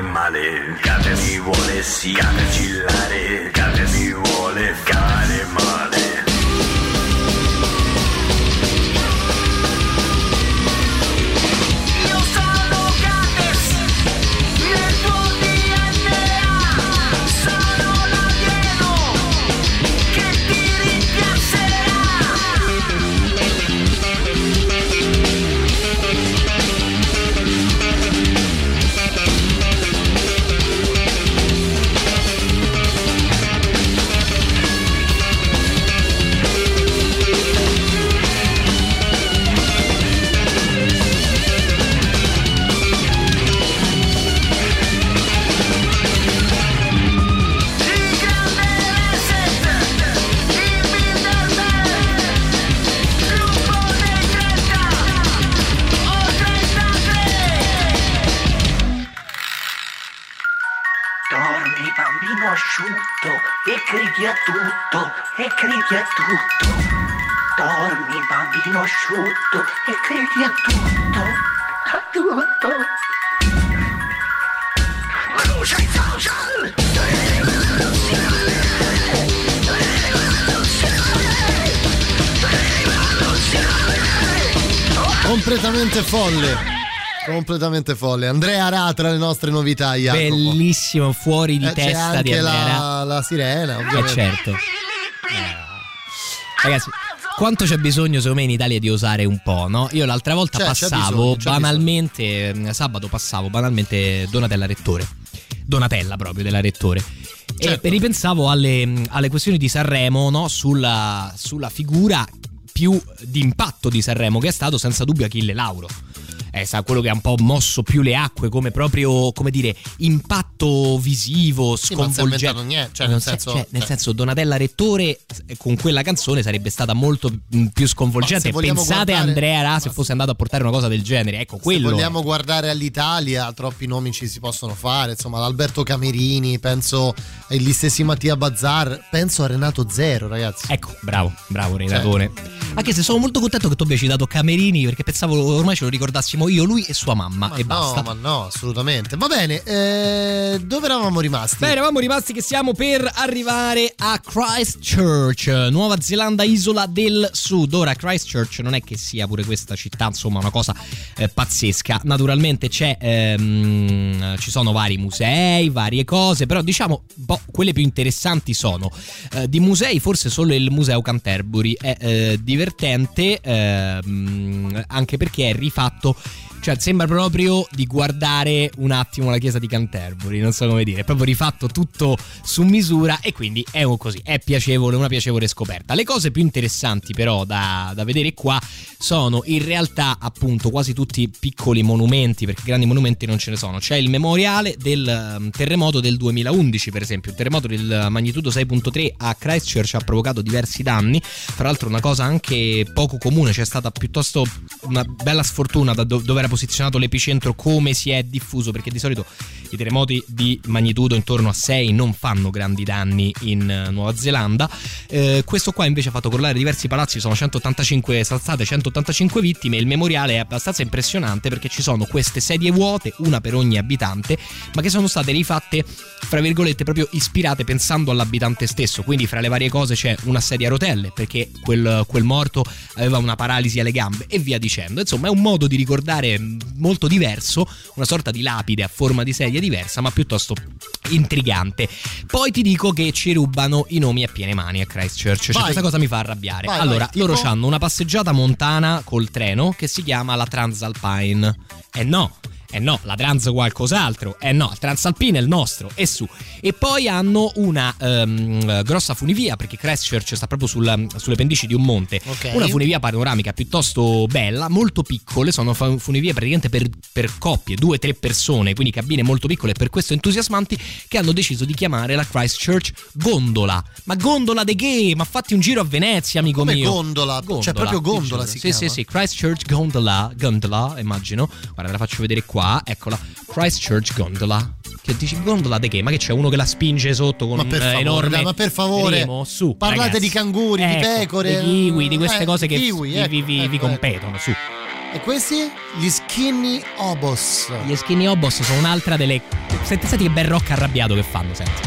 fare male, cade mi vuole Completamente folle. Completamente folle. Andrea Ra tra le nostre novità, Jacopo. Bellissimo, fuori di Eh, c'è testa anche di la, la sirena, Eh, ovviamente. certo. Ragazzi, quanto c'è bisogno secondo me in Italia di osare un po', no? Io l'altra volta C'è, c'è passavo bisogno, c'è banalmente, eh, sabato passavo banalmente Donatella Rettore. Donatella proprio della Rettore. Certo. E ripensavo alle, alle questioni di Sanremo, no? Sulla, sulla figura più d'impatto di Sanremo, che è stato senza dubbio Achille Lauro. È stato quello che ha un po' mosso più le acque come proprio, come dire, impatto visivo, Sì, ma non sconvolgente. niente, cioè, nel senso- cioè, nel cioè- senso, Donatella Rettore eh, con quella canzone sarebbe stata molto mh, più sconvolgente. se Pensate guardare- Andrea Ra se fosse andato a portare una cosa del genere. Ecco, Se quello. vogliamo guardare all'Italia, troppi nomi ci si possono fare. Insomma, ad Alberto Camerini, penso agli stessi Mattia Bazzar, penso a Renato Zero, ragazzi. Ecco, bravo, bravo Renatore. Anche se sono molto contento che tu abbia citato Camerini perché pensavo ormai ce lo ricordassimo io, lui e sua mamma Ma e no, basta. ma no, assolutamente. Va bene, eh, dove eravamo rimasti? Bene, eravamo rimasti che siamo per arrivare a Christchurch, Nuova Zelanda, isola del Sud. Ora, Christchurch non è che sia pure questa città, insomma, una cosa eh, pazzesca. Naturalmente c'è, ehm, ci sono vari musei, varie cose, però diciamo, boh, quelle più interessanti sono eh, di musei, forse solo il Museo Canterbury è eh, divertente, ehm, anche perché è rifatto. Cioè sembra proprio di guardare un attimo la chiesa di Canterbury, non so come dire, è proprio rifatto tutto su misura e quindi è così, è piacevole, una piacevole scoperta. Le cose più interessanti però da, da vedere qua sono in realtà appunto quasi tutti piccoli monumenti, perché grandi monumenti non ce ne sono. C'è il memoriale del um, terremoto del 2011, per esempio, il terremoto del magnitudo 6.3 a Christchurch ha provocato diversi danni, tra l'altro una cosa anche poco comune, c'è stata piuttosto una bella sfortuna da do- era posizionato l'epicentro, come si è diffuso, perché di solito i terremoti di magnitudo intorno a 6 non fanno grandi danni in eh, Nuova Zelanda. Eh, questo qua invece ha fatto crollare diversi palazzi, sono 185 salzate, 185 vittime. Il memoriale è abbastanza impressionante perché ci sono queste sedie vuote, una per ogni abitante, ma che sono state rifatte, fra virgolette, proprio ispirate pensando all'abitante stesso. Quindi fra le varie cose c'è una sedia a rotelle perché quel, quel morto aveva una paralisi alle gambe e via dicendo. Insomma, è un modo di ricordare molto diverso, una sorta di lapide a forma di sedia diversa, ma piuttosto intrigante. Poi ti dico che ci rubano i nomi a piene mani a Christchurch. Cioè, questa cosa mi fa arrabbiare. Vai, allora, vai, tipo? loro hanno una passeggiata montana col treno che si chiama la Transalpine. E no. Eh no, la Trans qualcos'altro. Eh no, il Transalpine è il nostro. E su. E poi hanno una ehm, grossa funivia, perché Christchurch sta proprio sulla- sulle pendici di un monte. Ok. Una funivia panoramica piuttosto bella, molto piccole. Sono funivie praticamente per, per coppie, due, tre persone, quindi cabine molto piccole per questo entusiasmanti, che hanno deciso di chiamare la Christchurch Gondola. Ma gondola de che? Ma fatti un giro a Venezia, amico Come mio. gondola? Cioè, proprio gondola si sì, chiama? Sì, sì, Christchurch Gondola, Gondola, immagino. Guarda, te la faccio vedere qua, eccola. Christchurch Gondola. Che dici gondola de che? Ma che c'è uno che la spinge sotto con Ma per eh, favore, enorme ma per favore, remo? Su, parlate ragazzi. di canguri, di Ecco, pecore, di kiwi, di queste eh, cose che kiwi, vi, ecco, vi- vi- vi ecco, ecco. competono, su. E questi? Gli skinny obos. Gli skinny obos sono un'altra delle Senti, senti che bel rock arrabbiato che fanno, senti.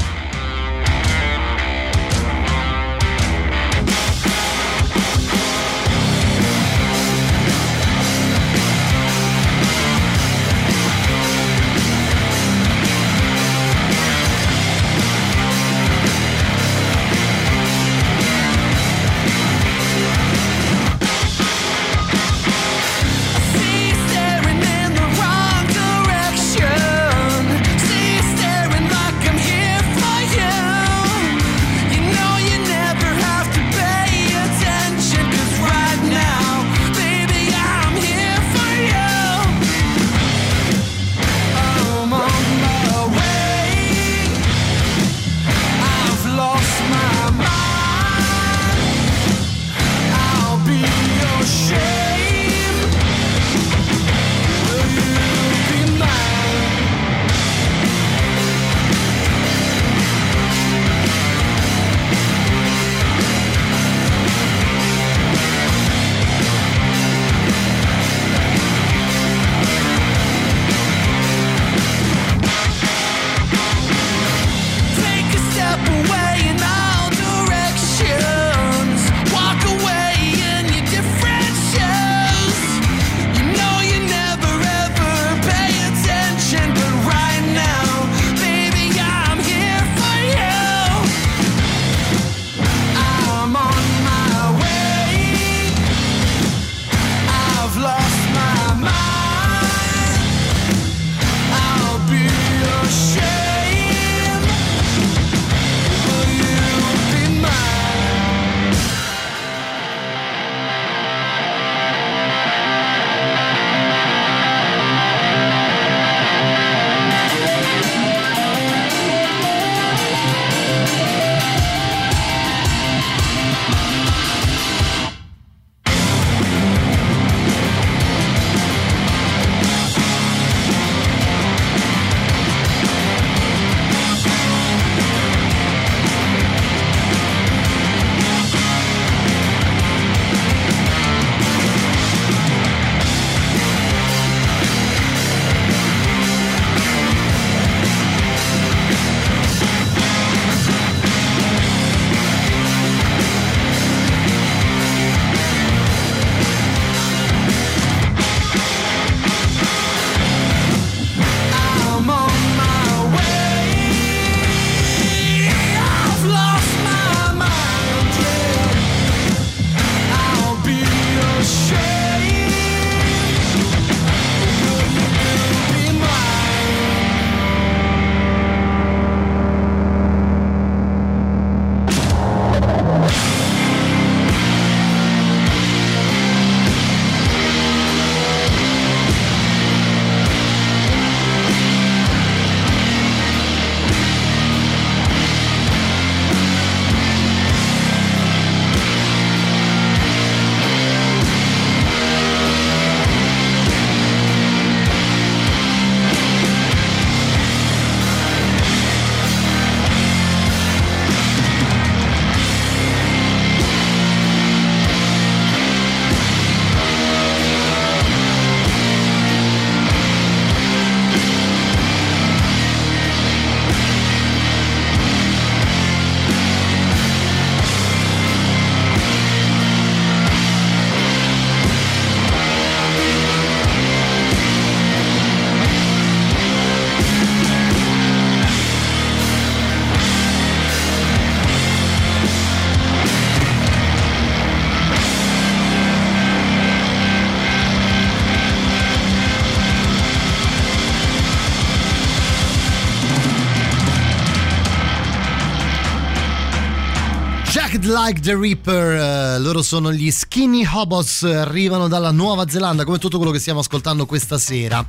Like the Reaper, eh, loro sono gli Skinny Hobos, arrivano dalla Nuova Zelanda, come tutto quello che stiamo ascoltando questa sera.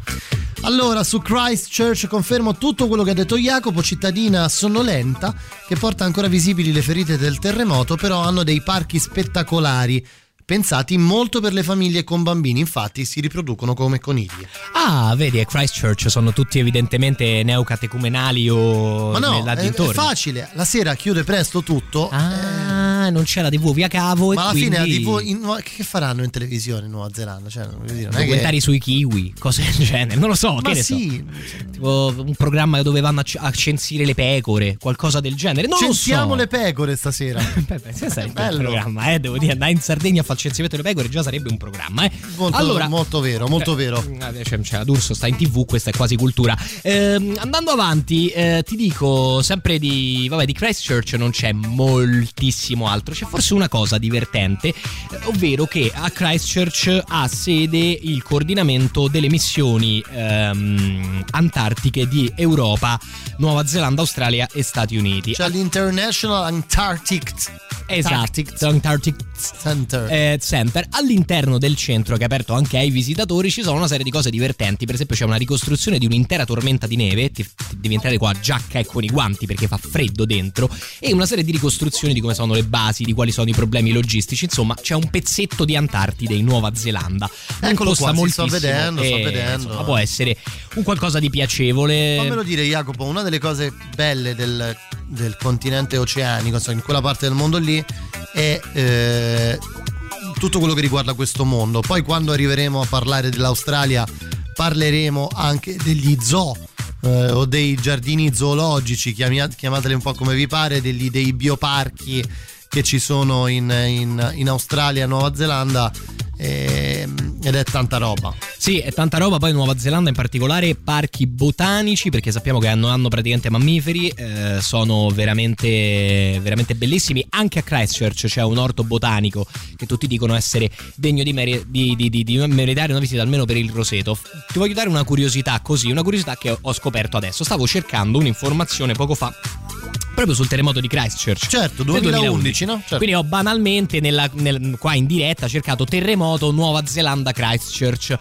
Allora, su Christchurch confermo tutto quello che ha detto Jacopo, cittadina sonnolenta che porta ancora visibili le ferite del terremoto, però hanno dei parchi spettacolari. Pensati molto per le famiglie con bambini, infatti si riproducono come conigli. Ah, vedi, a Christchurch sono tutti evidentemente neocatecumenali o Ma no, là è, è facile, la sera chiude presto tutto. Ah, non c'è la TV via cavo Ma e alla quindi... fine la TV in che faranno in televisione in Nuova Zelanda? Cioè, voglio dire, non è che- documentari sui kiwi, cose del genere, non lo so, Ma che sì. so. Tipo un programma dove vanno a, c- a censire le pecore, qualcosa del genere. Non Censiamo lo so. le pecore stasera. Beh, beh, se sai il Bello. programma, eh, devo dire, andare in Sardegna a fare il censimento delle pecore già sarebbe un programma, eh. Molto, allora, molto vero, molto eh, vero. eh, Cioè, cioè, D'Urso sta in tv, questa è quasi cultura. Ehm, andando avanti, eh, ti dico sempre di, vabbè, di Christchurch non c'è moltissimo altro. C'è forse una cosa divertente, eh, ovvero che a Christchurch ha sede il coordinamento delle missioni ehm, antartiche di Europa, Nuova Zelanda, Australia e Stati Uniti. C'è l'International Antarctic Esatto, Antarctic Center. eh, Center. All'interno del centro, che è aperto anche ai visitatori, ci sono una serie di cose divertenti. Per esempio, c'è una ricostruzione di un'intera tormenta di neve. Ti, ti devi entrare qua a giacca e con i guanti perché fa freddo dentro. E una serie di ricostruzioni di come sono le basi, di quali sono i problemi logistici. Insomma, c'è un pezzetto di Antartide in Nuova Zelanda. Eccolo costa qua, sì, sto moltissimo vedendo, sto e, vedendo. insomma, può essere un qualcosa di piacevole. Fammelo dire Jacopo, una delle cose belle del, del continente oceanico, insomma, in quella parte del mondo lì, è eh, tutto quello che riguarda questo mondo. Poi quando arriveremo a parlare dell'Australia parleremo anche degli zoo. eh, o dei giardini zoologici, chiamia- chiamateli un po' come vi pare, degli- dei bioparchi che ci sono in, in- in Australia e Nuova Zelanda ed è tanta roba. Sì, è tanta roba, poi Nuova Zelanda in particolare parchi botanici, perché sappiamo che hanno, hanno praticamente mammiferi, eh, sono veramente, veramente bellissimi. Anche a Christchurch c'è un orto botanico che tutti dicono essere degno di, meri- di- di- di- meritare una visita almeno per il roseto. Ti voglio dare una curiosità così, una curiosità che ho- scoperto adesso. Stavo cercando un'informazione poco fa proprio sul terremoto di Christchurch. Certo, del 2011, no? Certo. Quindi ho banalmente nella- nel- qua in diretta cercato terremoto Nuova Zelanda Christchurch.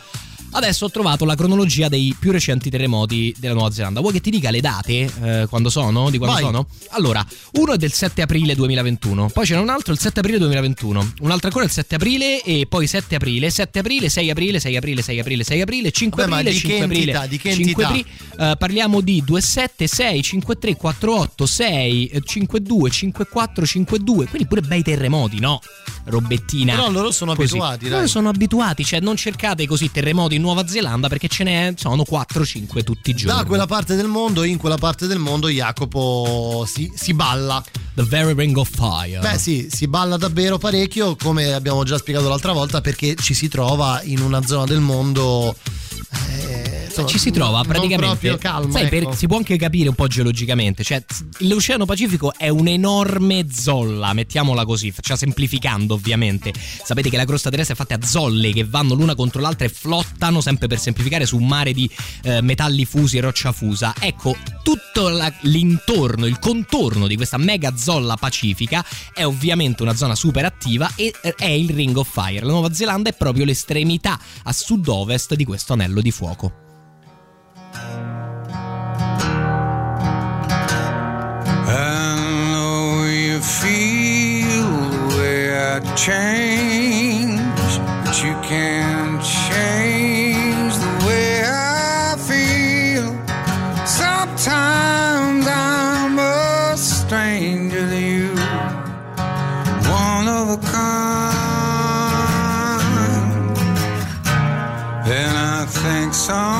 Adesso ho trovato la cronologia dei più recenti terremoti della Nuova Zelanda. Vuoi che ti dica le date? eh, quando sono? Di quando Vai. sono? Allora, uno è del 7 aprile 2021, poi c'è un altro il 7 aprile 2021, un altro ancora il 7 aprile e poi 7 aprile, 7 aprile, 6 aprile, 6 aprile, 6 aprile, 6 aprile, 5 Beh, ma aprile, di che 5 aprile, entità? Di che 5 entità? aprile. Eh, parliamo di 27, 6, 53, 48, 6, eh, 52, 54, 52, quindi pure bei terremoti, no? Robettina. Però loro sono così. abituati, Loro dai. sono abituati, cioè non cercate così terremoti Nuova Zelanda perché ce ne sono 4-5 tutti i giorni. Da quella parte del mondo, in quella parte del mondo, Jacopo si, si balla. The Very Ring of Fire. Beh, sì, si balla davvero parecchio, come abbiamo già spiegato l'altra volta, perché ci si trova in una zona del mondo. Insomma, ci si trova praticamente proprio calma. sai, per- ecco. si può anche capire un po' geologicamente cioè l'oceano Pacifico è un'enorme zolla mettiamola così faccia semplificando ovviamente sapete che la crosta terrestre è fatta a zolle che vanno l'una contro l'altra e flottano sempre per semplificare su un mare di eh, metalli fusi e roccia fusa ecco tutto la- l'intorno il contorno di questa mega zolla pacifica è ovviamente una zona super attiva e eh, è il Ring of Fire la Nuova Zelanda è proprio l'estremità a sud-ovest di questo anello di fuoco feel the way I change, but you can't change the way I feel. Sometimes I'm a stranger to you, one of a kind, and I think some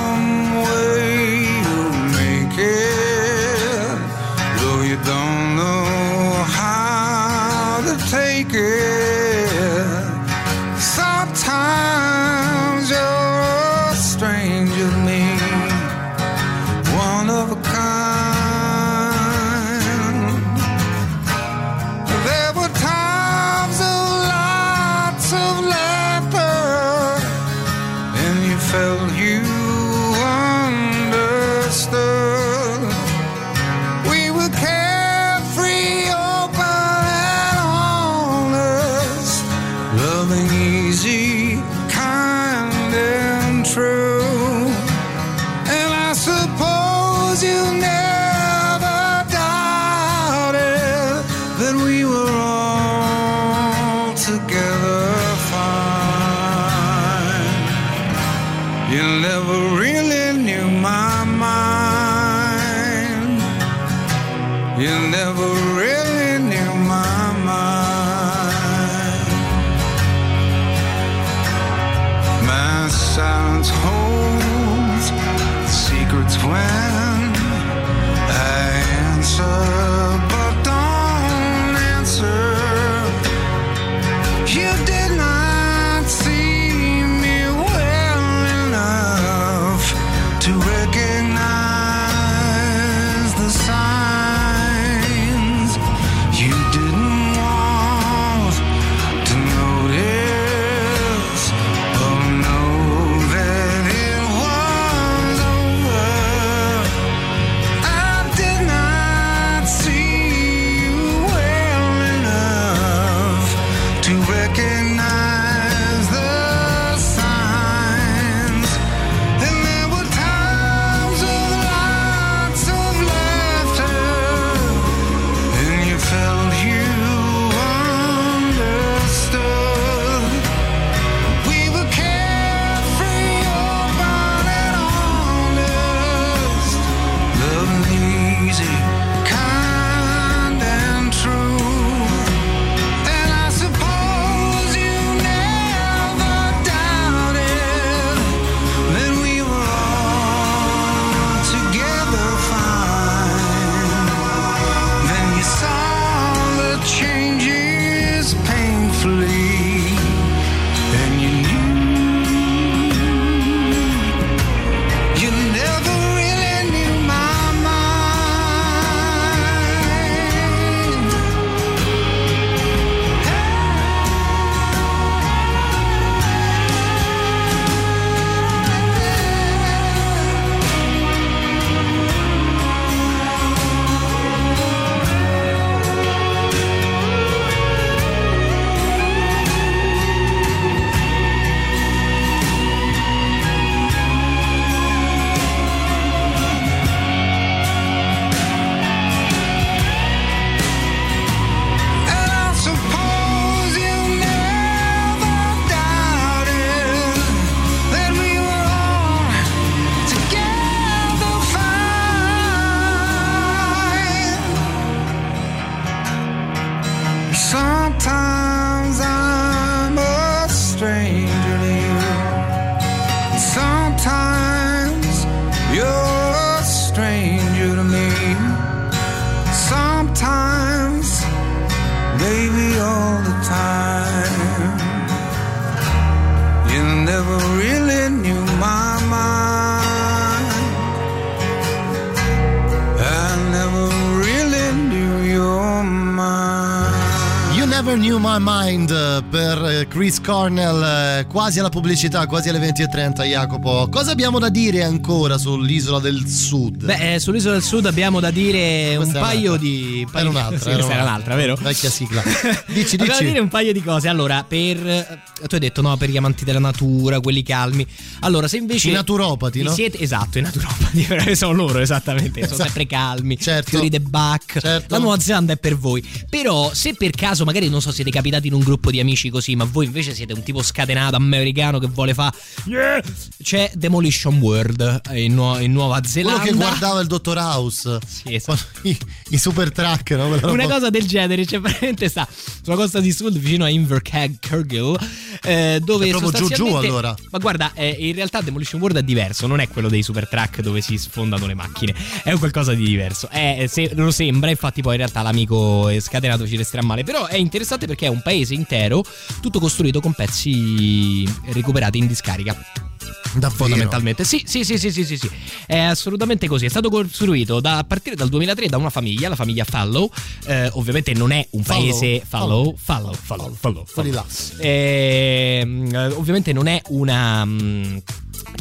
Chris Cornell, eh, quasi alla pubblicità, quasi alle 20.30 Jacopo. Cosa abbiamo da dire ancora sull'isola del sud? Beh, eh, sull'isola del sud abbiamo da dire Questa un paio un'altra. di. Era un'altra, Sì, era era un'altra. vero? Vecchia sigla. Dici, Abbiamo da dici. dire un paio di cose. Allora, per. Tu hai detto no, per gli amanti della natura, quelli calmi. Allora, se invece. I naturopati, no? Siete, esatto, i naturopati. sono loro, esattamente. Sono Esatto. sempre calmi. Certo. Fiori de Bach. Certo. La Nuova Zelanda è per voi. Però, se per caso, magari non so, siete capitati in un gruppo di amici così, ma voi invece siete un tipo scatenato americano che vuole fare. C'è Demolition World in, Nuo- in Nuova Zelanda. Quello che guardava il dottor House. Sì, esatto. I, i super truck, no? Una cosa del genere, cioè veramente sta sulla costa di sud vicino a Invercargill, eh, dove È proprio giù, giù, allora. Ma guarda, eh, in realtà Demolition World è diverso, non è quello dei super truck dove si sfondano le macchine, è un qualcosa di diverso. È, se, lo sembra, infatti poi in realtà l'amico è scatenato ci resterà male, però è interessante perché è un paese intero, tutto costruito con pezzi recuperati in discarica. Davvero? Fondamentalmente, sì, sì, sì, sì, sì, sì, sì. È assolutamente così. È stato costruito da, a partire dal 2003 da una famiglia, la famiglia Fallow. Eh, ovviamente non è un Fallow? paese. Fallow, Fallow, Fallow, Fallow. Ehm, eh, ovviamente non è una. mm,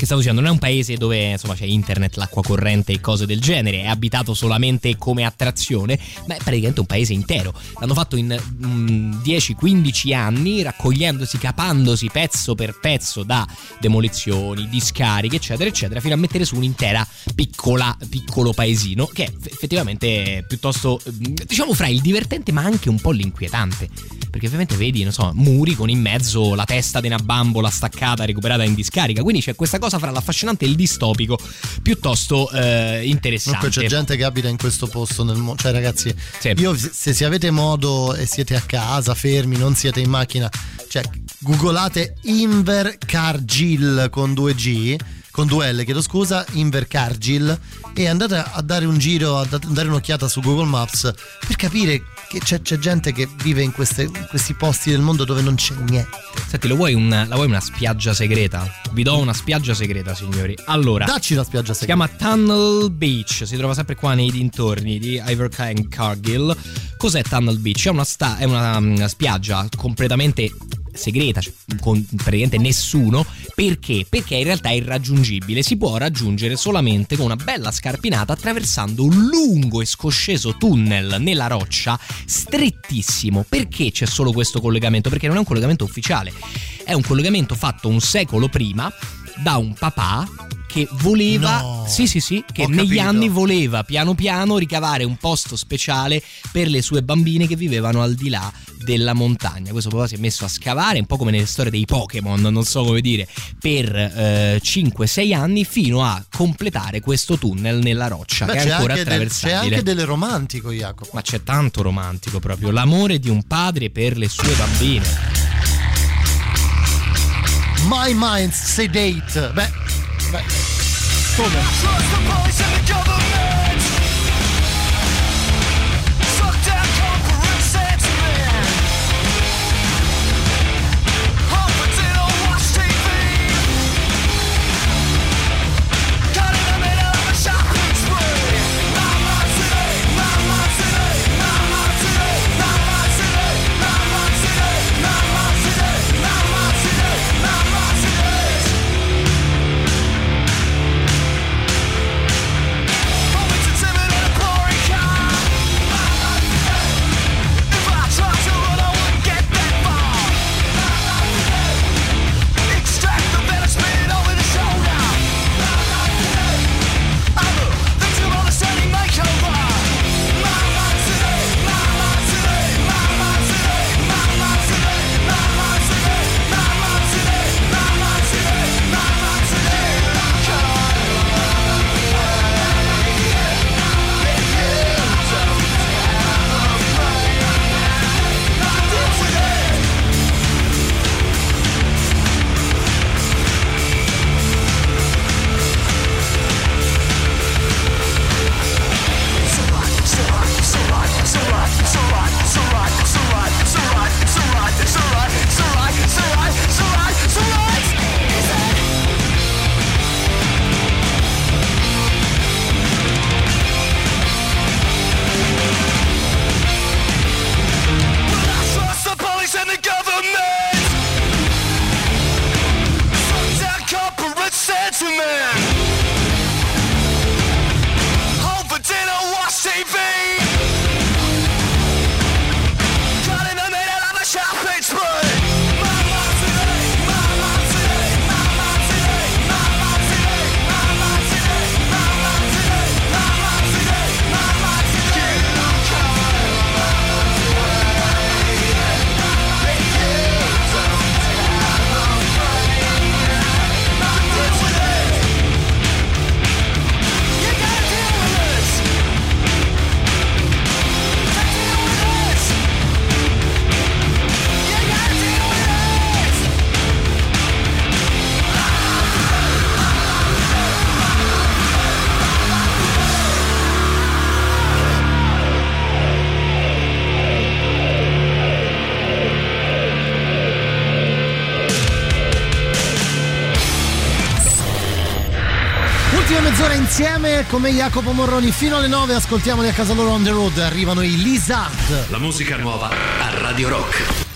che stavo dicendo, non è un paese dove insomma c'è internet, l'acqua corrente e cose del genere, è abitato solamente come attrazione, ma è praticamente un paese intero. L'hanno fatto in mm, 10-15 anni, raccogliendosi, capandosi pezzo per pezzo da demolizioni, discariche, eccetera, eccetera, fino a mettere su un'intera piccola, piccolo paesino che è effettivamente piuttosto, mm, diciamo, fra il divertente ma anche un po' l'inquietante. Perché ovviamente vedi, non so, muri con in mezzo la testa di una bambola staccata recuperata in discarica. Quindi c'è questa cosa fra l'affascinante e il distopico piuttosto eh, interessante. Comunque c'è gente che abita in questo posto nel mondo. Cioè, ragazzi, Sì. io se se avete modo e siete a casa, fermi, non siete in macchina, cioè, googolate Invercargill con due G. Con due L, chiedo scusa, Invercargill e andate a dare un giro, a da- dare un'occhiata su Google Maps per capire che c'è, c'è gente che vive in, queste- in questi posti del mondo dove non c'è niente. Senti, lo vuoi un- la vuoi una spiaggia segreta? Vi do una spiaggia segreta, signori. Allora, Dacci una spiaggia si segreta. chiama Tunnel Beach, si trova sempre qua nei dintorni di Ivercargill Cargill. Cos'è Tunnel Beach? È una, sta- è una, una spiaggia completamente segreta, cioè con praticamente nessuno. Perché? Perché in realtà è irraggiungibile, si può raggiungere solamente con una bella scarpinata attraversando un lungo e scosceso tunnel nella roccia, strettissimo. Perché c'è solo questo collegamento? Perché non è un collegamento ufficiale, è un collegamento fatto un secolo prima da un papà che voleva, No. sì sì sì, che negli capito. anni voleva piano piano ricavare un posto speciale per le sue bambine che vivevano al di là della montagna. Questo papà si è messo a scavare, un po' come nelle storie dei Pokémon, non so come dire, per eh, 5-6 anni fino a completare questo tunnel nella roccia Beh, che è ancora anche del, c'è attraversabile. anche del romantico, Jacopo. Ma c'è tanto romantico proprio, l'amore di un padre per le sue bambine. My Mind's Sedate. Beh, beh. Come? Trust come Jacopo Morroni fino alle 9 ascoltiamoli a casa loro on the road. Arrivano i Lizard. La musica nuova a Radio Rock.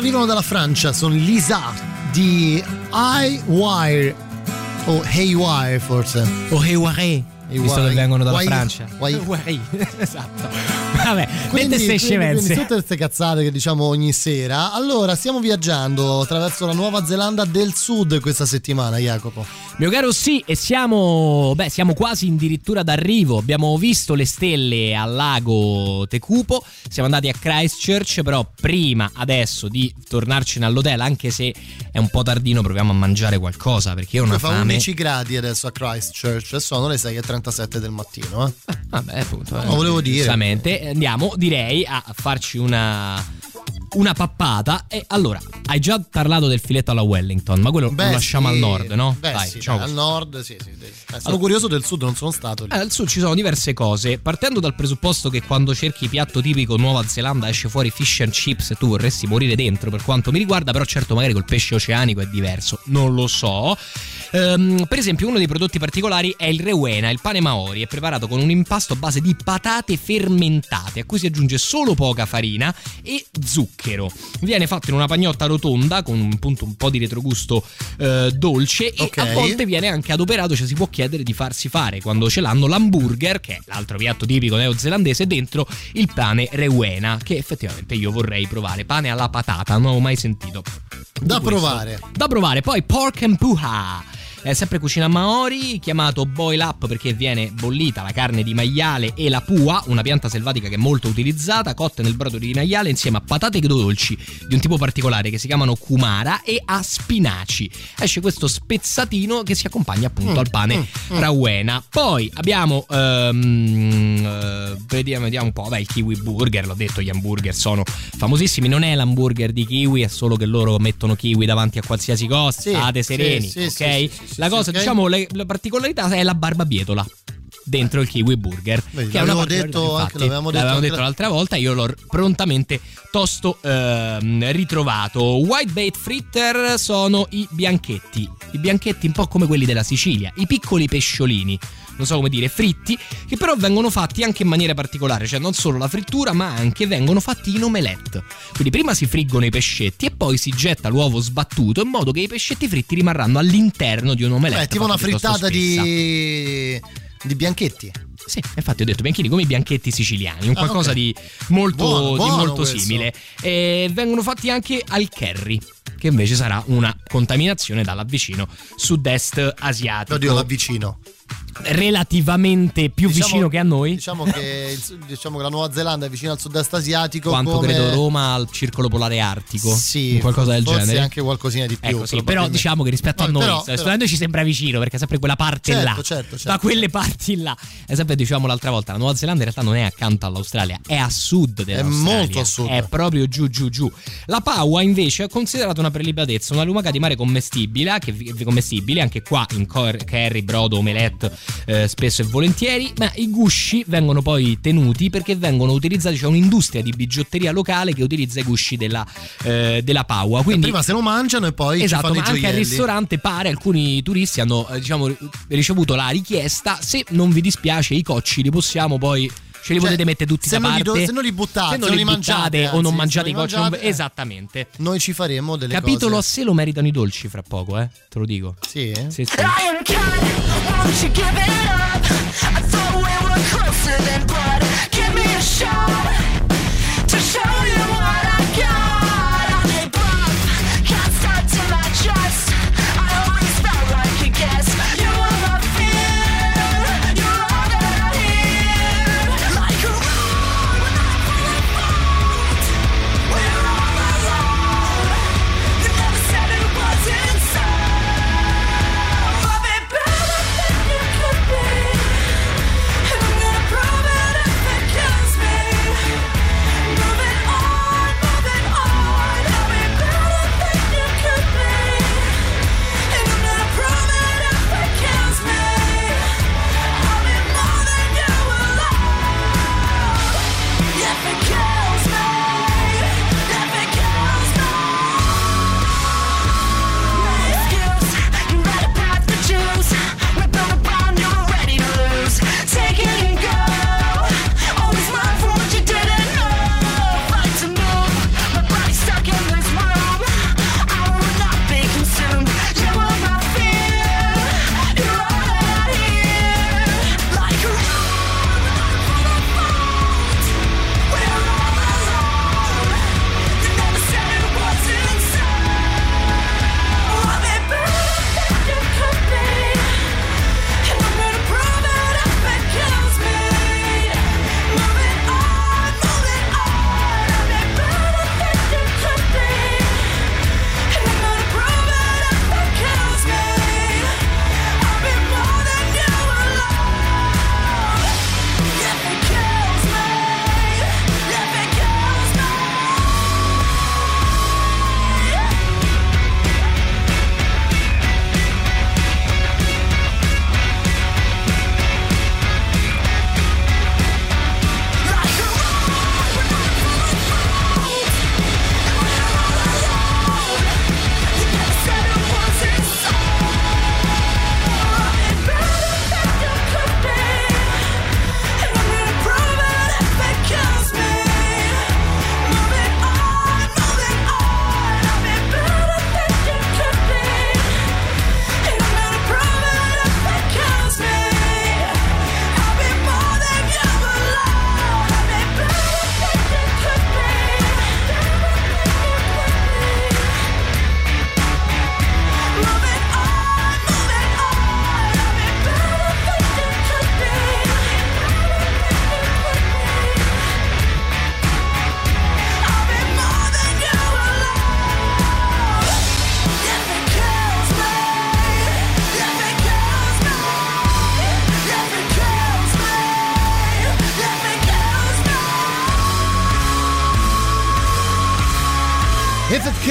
arrivano dalla Francia sono Lisa di I Wire o Haywire forse. O Haywire Visto che vengono dalla Wire. Francia. Wire. Wire. esatto. Vabbè, quindi, quindi, scemenze. quindi tutte queste cazzate che diciamo ogni sera. Allora, stiamo viaggiando attraverso la Nuova Zelanda del Sud questa settimana, Jacopo. Mio caro sì, e siamo, beh, siamo quasi addirittura d'arrivo. Abbiamo visto le stelle al lago Tekupo, siamo andati a Christchurch, però prima adesso di tornarcene all'hotel, anche se è un po' tardino, proviamo a mangiare qualcosa perché io ho una Fa fame. 11 gradi adesso a Christchurch e sono le 6.37 del mattino. Eh. Vabbè, appunto. No, volevo dire. Giustamente, andiamo, direi, a farci una. Una pappata. E allora, hai già parlato del filetto alla Wellington, ma quello Beh, lo lasciamo sì. al nord, no? Beh, Dai, sì, diciamo dai, al nord, sì, sì. sì. Eh, sono Allora- curioso del Sud, non sono stato lì. Eh, al sud ci sono diverse cose. Partendo dal presupposto che quando cerchi piatto tipico Nuova Zelanda esce fuori fish and chips e tu vorresti morire dentro per quanto mi riguarda, però certo magari col pesce oceanico è diverso, non lo so. Ehm, per esempio uno dei prodotti particolari è il rewena, il pane maori, è preparato con un impasto a base di patate fermentate a cui si aggiunge solo poca farina e zucchero. Viene fatto in una pagnotta rotonda con un, appunto, un po' di retrogusto eh, dolce e Ok. a volte viene anche adoperato, cioè si può chiedere di farsi fare quando ce l'hanno l'hamburger, che è l'altro piatto tipico neozelandese, dentro il pane rewena, che effettivamente io vorrei provare. Pane alla patata, non avevo mai sentito. Da questo. provare. Da provare. Poi pork and puha. È sempre cucina maori, chiamato boil up perché viene bollita la carne di maiale e la pua, una pianta selvatica che è molto utilizzata, cotte nel brodo di maiale insieme a patate dolci di un tipo particolare che si chiamano kumara e a spinaci. Esce questo spezzatino che si accompagna appunto Mm, al pane mm, mm. rawena. Poi abbiamo ehm, eh, vediamo, vediamo un po', beh, il kiwi burger, l'ho detto, gli hamburger sono famosissimi, non è l'hamburger di kiwi, è solo che loro mettono kiwi davanti a qualsiasi cosa, Sì, state sereni, sì, ok? sì, sì, la cosa, ok. diciamo, le- la particolarità è la barbabietola. Dentro il kiwi burger, Vedi, che è una l'avevo particolarità, detto anche- l'avevamo detto l'avevamo anche detto la- l'altra volta. Io l'ho prontamente tosto ehm, ritrovato. White bait fritter sono i bianchetti, i bianchetti un po' come quelli della Sicilia, i piccoli pesciolini. Non so come dire, fritti, che però vengono fatti anche in maniera particolare, cioè non solo la frittura, ma anche vengono fatti in omelette. Quindi prima si friggono i pescetti e poi si getta l'uovo sbattuto in modo che i pescetti fritti rimarranno all'interno di un'omelette. È tipo una frittata di... di bianchetti. Sì, infatti ho detto bianchini come i bianchetti siciliani, un Ah, qualcosa ok. di molto, Buono, di buono molto questo. simile. E vengono fatti anche al curry. Che invece sarà una contaminazione dall'avvicino sud-est asiatico. Oddio, l'avvicino. Relativamente più Diciamo- vicino che a noi. Diciamo che, diciamo che la Nuova Zelanda è vicina al sud-est asiatico. Quanto come... credo Roma al circolo polare artico. Sì, qualcosa del forse genere. anche qualcosina di più. Ecco, sì, però diciamo che rispetto a No, noi, però- però- a noi ci sembra vicino perché è sempre quella parte Certo, là. certo, certo, da quelle parti là. E sempre dicevamo l'altra volta, la Nuova Zelanda in realtà non è accanto all'Australia, è a sud dell'Australia. molto a sud. È proprio giù, giù, giù. La paua invece è considerata una prelibatezza, una lumaca di mare commestibile, che, commestibile anche qua in cor- curry, brodo, omelette, eh, spesso e volentieri. Ma i gusci vengono poi tenuti perché vengono utilizzati, c'è un'industria di bigiotteria locale che utilizza i gusci della, eh, della paua. Quindi Prima se lo mangiano e poi esatto, ci fanno ma anche al ristorante pare alcuni turisti hanno eh, diciamo, ricevuto la richiesta se non vi dispiace i cocci li possiamo poi ce li Cioè, potete mettere tutti da non parte do- se non li buttate, se non se li non li buttate mangiate, o non anzi, mangiate i non non- mangiate, eh. esattamente Noi ci faremo delle capitolo a cose. sé lo meritano i dolci fra poco eh te lo dico sì sì, sì. Up? I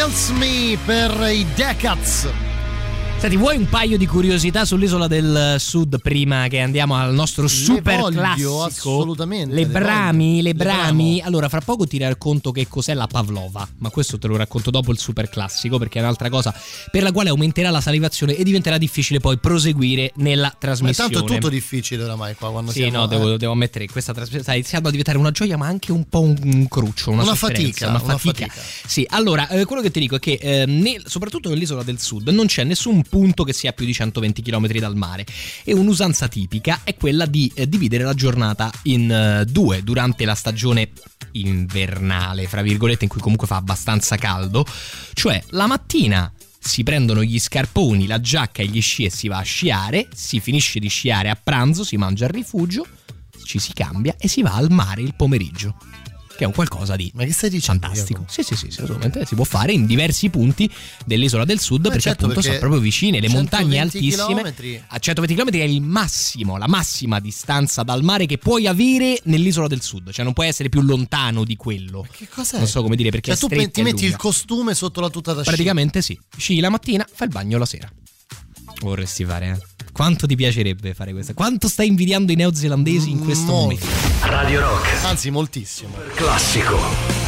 Kills Me per i Decats. Senti, vuoi un paio di curiosità sull'isola del sud prima che andiamo al nostro super voglio, classico? assolutamente, Le le brami, le voglio, le brami. Allora, fra poco ti racconto che cos'è la pavlova, ma questo te lo racconto dopo il super classico perché è un'altra cosa per la quale aumenterà la salivazione e diventerà difficile poi proseguire nella Ma trasmissione. tanto è tutto difficile oramai qua quando Sì, siamo no, devo, eh. devo ammettere che questa trasmissione sta iniziando a diventare una gioia, ma anche un po' un, un cruccio, una, Una fatica, una una fatica. fatica. Sì, allora, eh, quello che ti dico è che eh, nel- soprattutto nell'isola del sud non c'è nessun punto che sia più di 120 km dal mare e un'usanza tipica è quella di eh, dividere la giornata in eh, due durante la stagione invernale, fra virgolette, in cui comunque fa abbastanza caldo, cioè la mattina si prendono gli scarponi, la giacca e gli sci e si va a sciare, si finisce di sciare a pranzo, si mangia al rifugio, ci si cambia e si va al mare il pomeriggio. Che è un qualcosa di Ma che stai dicendo? fantastico. Sì, sì, sì, sì, assolutamente si può fare in diversi punti dell'isola del sud Beh, perché certo, appunto perché sono proprio vicine, le montagne 120 altissime. chilometri. A 120 km è il massimo, la massima distanza dal mare che puoi avere nell'isola del sud, cioè non puoi essere più lontano di quello. Che cos'è? Non so come dire perché Cioè tu ti metti il costume sotto la tuta da sci. Praticamente sì. Sci la mattina, fai il bagno la sera. Vorresti fare, eh? Quanto ti piacerebbe fare questo? Quanto stai invidiando i neozelandesi in questo Molto. momento? Radio Rock, Anzi, moltissimo. classico.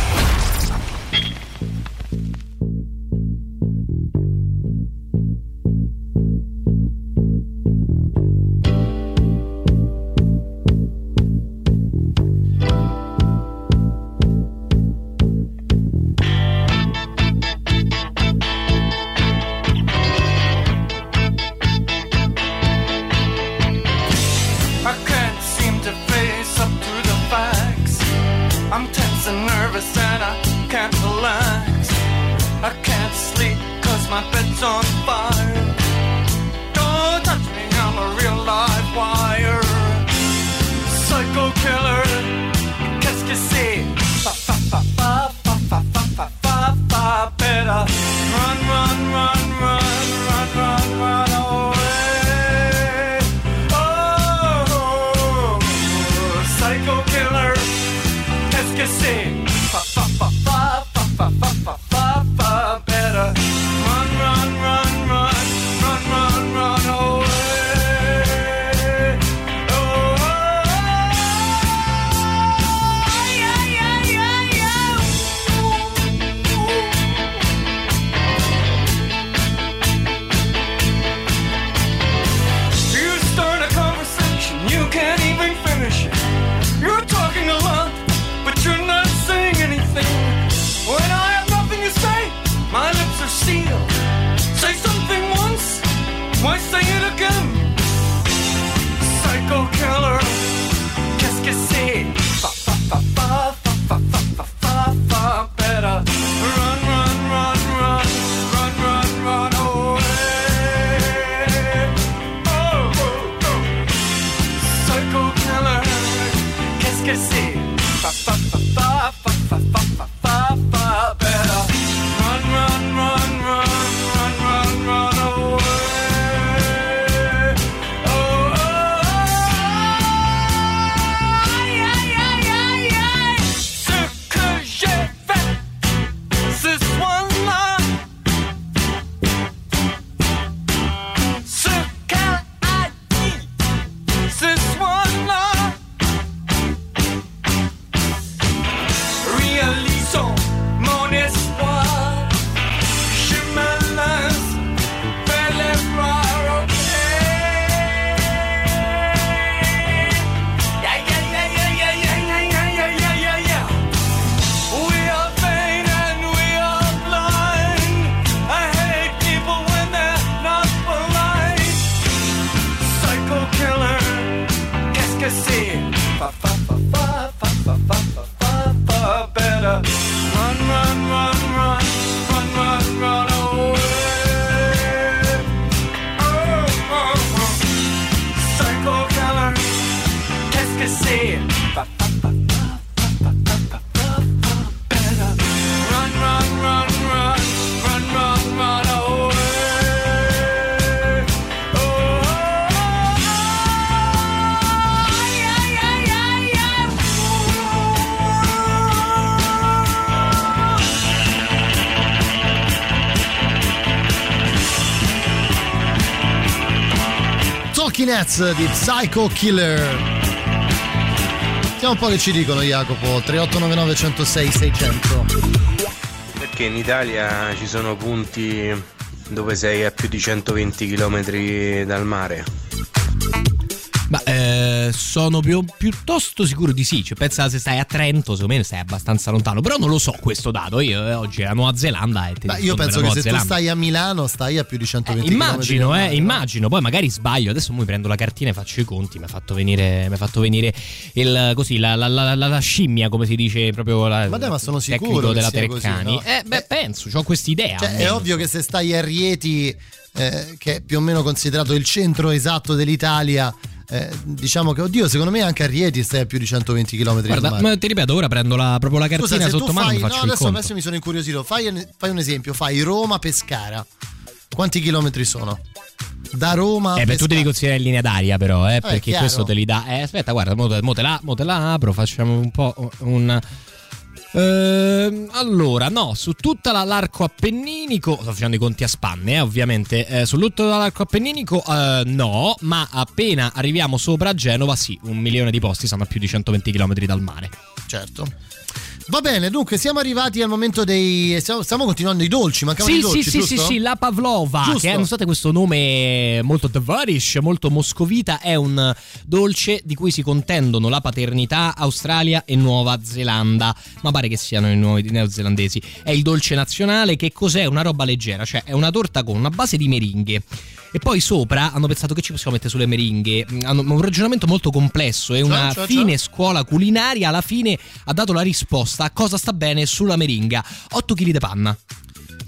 Talking Heads di Psycho Killer. Sentiamo un po' che ci dicono Jacopo, 3899 106 600. Perché in Italia ci sono punti dove sei a più di 120 km dal mare. Eh, sono più- piuttosto sicuro di sì. Cioè, pensa se stai a Trento, secondo me stai abbastanza lontano. Però non lo so questo dato. Io eh, oggi la Nuova Zelanda e Beh, io penso che Nuova se tu Zelanda. stai a Milano stai a più di 120 Immagino, km. eh, immagino. Poi magari sbaglio. Adesso mi prendo la cartina e faccio i conti. Mi ha fatto venire, mi ha fatto venire il, così, la, la- la- la- la scimmia, come si dice proprio la, Ma dai, ma sono sicuro della sia così, Treccani. no? Eh, beh, penso, ho quest'idea. Cioè, è ovvio che se stai a Rieti, eh, che è più o meno considerato il centro esatto dell'Italia, eh, diciamo che, oddio, secondo me anche a Rieti stai a più di 120 km Guarda, ma ti ripeto, ora prendo la- proprio la cartina Scusa, sotto mano e fai, no, adesso, conto. adesso mi sono incuriosito. Fai, un- fai un esempio: fai Roma-Pescara. Quanti chilometri sono? Da Roma a Eh beh, tu devi considerare in linea d'aria però, eh, perché chiaro. questo te li dà. Eh, aspetta, guarda, mo, te- mo te la, mo te la apro, facciamo un po' un... Ehm, allora, no, su tutta la- l'arco appenninico, sto facendo i conti a spanne, eh, ovviamente. Eh, su tutto l'arco appenninico, eh, no, ma appena arriviamo sopra Genova, sì, un milione di posti sono a più di 120 km dal mare. Certo. Va bene, dunque siamo arrivati al momento dei. Stiamo, stiamo continuando i dolci, mancavano Sì, i dolci. sì, sì, sì, giusto? sì, la Pavlova, Giusto. che è, notate questo nome molto Devarish, molto moscovita, è un dolce di cui si contendono la paternità Australia e Nuova Zelanda, ma pare che siano i nuovi neozelandesi. È il dolce nazionale che cos'è? Una roba leggera, cioè è una torta con una base di meringhe. E poi sopra hanno pensato che ci possiamo mettere sulle meringhe. Mm, Hanno un ragionamento molto complesso e una cioè, fine scuola culinaria alla fine ha dato la risposta a cosa sta bene sulla meringa. 8 kg di panna.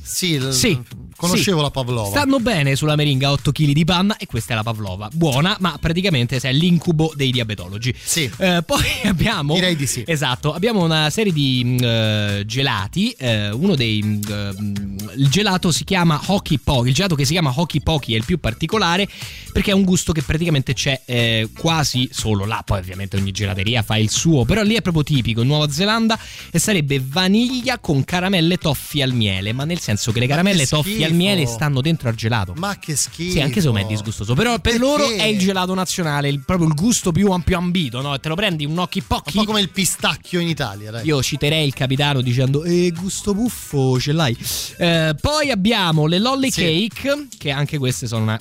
Sì, l- Sì, conoscevo sì. la Pavlova. Stanno bene sulla meringa 8 kg di panna e questa è la Pavlova. Buona, ma praticamente è l'incubo dei diabetologi. Sì. Eh, poi abbiamo. Direi di sì. Esatto, abbiamo una serie di eh, gelati. eh, uno dei. mh, il gelato si chiama Hockey Pocky. Il gelato che si chiama Hockey Pocky è il più particolare perché è un gusto che praticamente c'è eh, quasi solo là. Poi, ovviamente, ogni gelateria fa il suo. Però lì è proprio tipico in Nuova Zelanda e sarebbe vaniglia con caramelle toffee al miele. Ma nel senso che le caramelle che toffee al miele stanno dentro al gelato. Ma che schifo. Sì, anche se me è disgustoso. Però per Perché? loro è il gelato nazionale, il- proprio il gusto più ampio ambito, no? Te lo prendi un occhi Un pocchi. po' come il pistacchio in Italia, dai. Io citerei il capitano dicendo Eh, gusto buffo, ce l'hai. Eh, poi abbiamo le lolly Sì. cake, che anche queste sono una,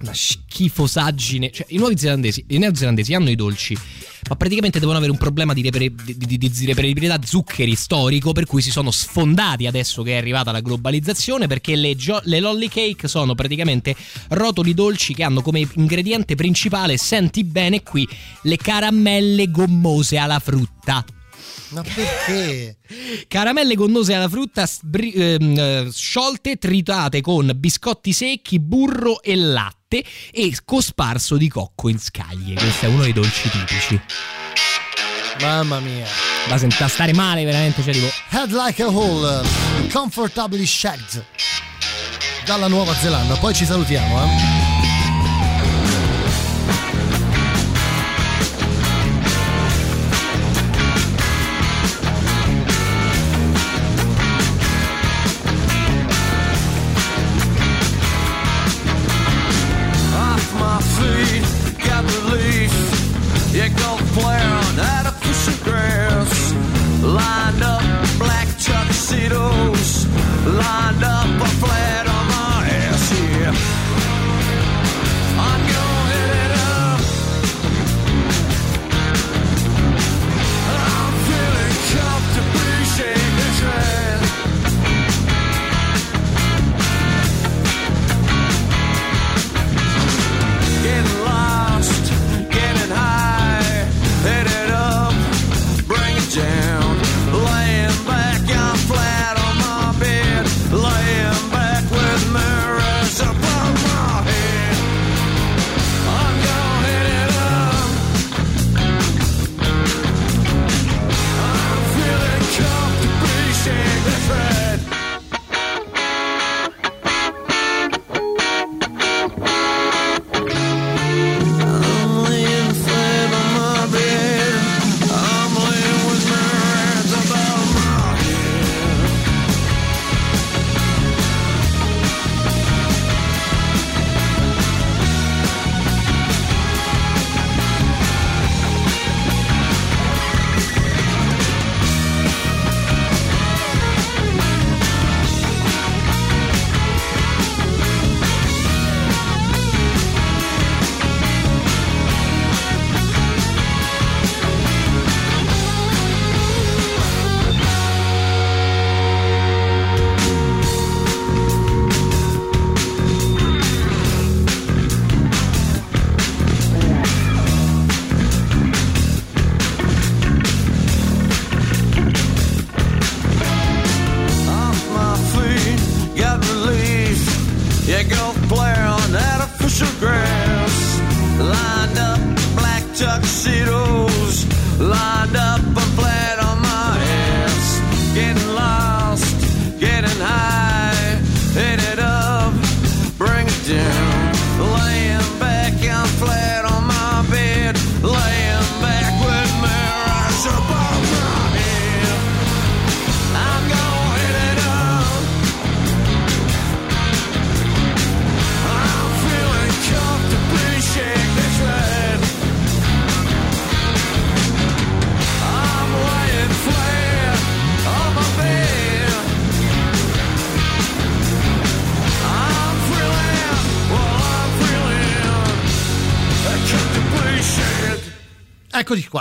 una schifosaggine. Cioè, i nuovi zelandesi, i neozelandesi hanno i dolci. Ma praticamente devono avere un problema di, di, di- di- di reperibilità zuccheri storico, per cui si sono sfondati adesso che è arrivata la globalizzazione, perché le, gio- le lolly cake sono praticamente rotoli dolci che hanno come ingrediente principale, senti bene qui, le caramelle gommose alla frutta. Ma perché? Caramelle gonnose alla frutta sbri- ehm, eh, sciolte, tritate con biscotti secchi, burro e latte e cosparso di cocco in scaglie. Questo è uno dei dolci tipici. Mamma mia. Da, sent- da stare male veramente, cioè tipo... Head like a hole, comfortably shagged. Dalla Nuova Zelanda. Poi ci salutiamo, eh.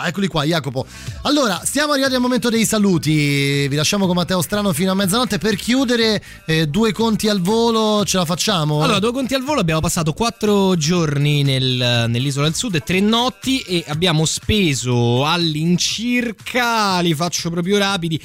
Eccoli qua, Jacopo. Allora, stiamo arrivati al momento dei saluti. Vi lasciamo con Matteo Strano fino a mezzanotte per chiudere. eh, due conti al volo, ce la facciamo? Allora, due conti al volo, abbiamo passato quattro giorni nel- nell'isola del sud e tre notti e abbiamo speso all'incirca, li faccio proprio rapidi.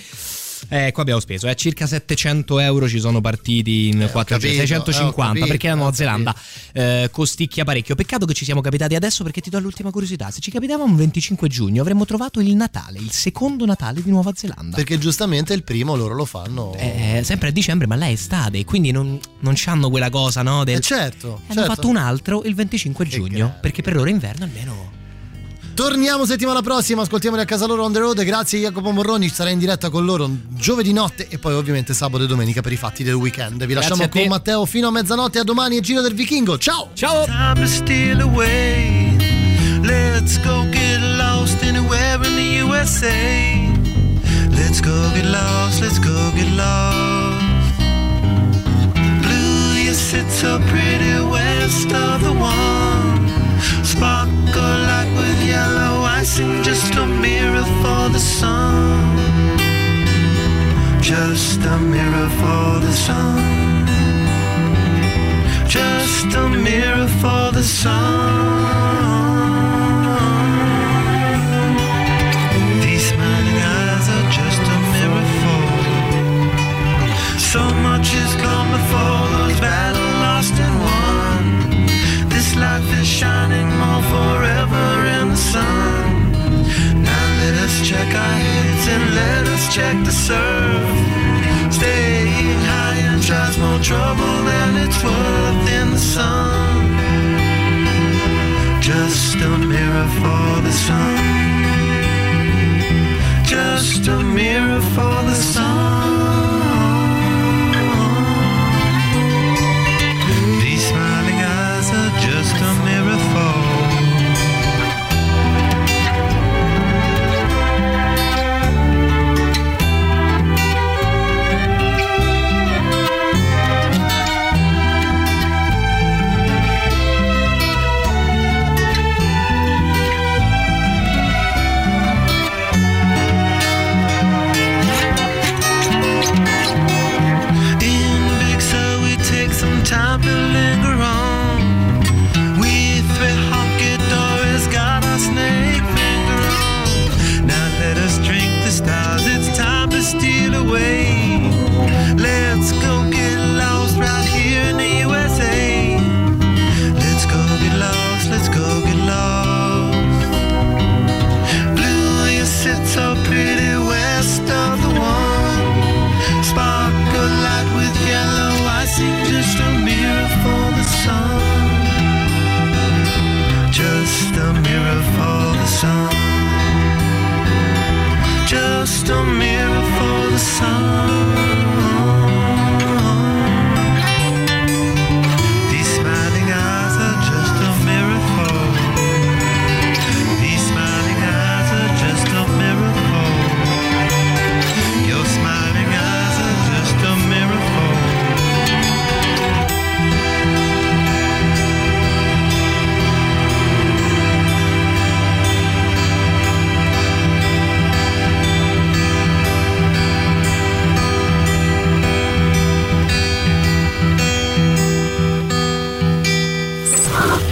Eh, qua abbiamo speso eh, circa 700 euro ci sono partiti in 4 capito, giorni, 650 eh, capito, perché la Nuova Zelanda eh, costicchia parecchio. Peccato che ci siamo capitati adesso perché ti do l'ultima curiosità. Se ci capitavamo il 25 giugno avremmo trovato il Natale, il secondo Natale di Nuova Zelanda. Perché giustamente il primo loro lo fanno. Eh, sempre a dicembre, ma là è estate, quindi non, non hanno quella cosa, no? Del... Eh, certo, Hanno certo. fatto un altro il 25 giugno, perché per loro è inverno almeno. Torniamo settimana prossima, ascoltiamoli a casa loro on the road. Grazie Jacopo Morroni, sarà in diretta con loro giovedì notte e poi ovviamente sabato e domenica per i fatti del weekend. Vi Grazie lasciamo con Matteo fino a mezzanotte a domani e Giro del Vichingo. Ciao! Ciao! Time to steal away. Let's go get lost anywhere in the USA. Let's go get lost, let's go get lost. Blue, you sit so pretty west of the one. Sparkle yellow icing, just a mirror for the sun. Just a mirror for the sun. Just a mirror for the sun. These smiling eyes are just a mirror for. So much has come before those battle lost and won. This life is shining and let us check the surf. Staying high and tries more trouble than it's worth in the sun. Just a mirror for the sun. Just a mirror for the sun.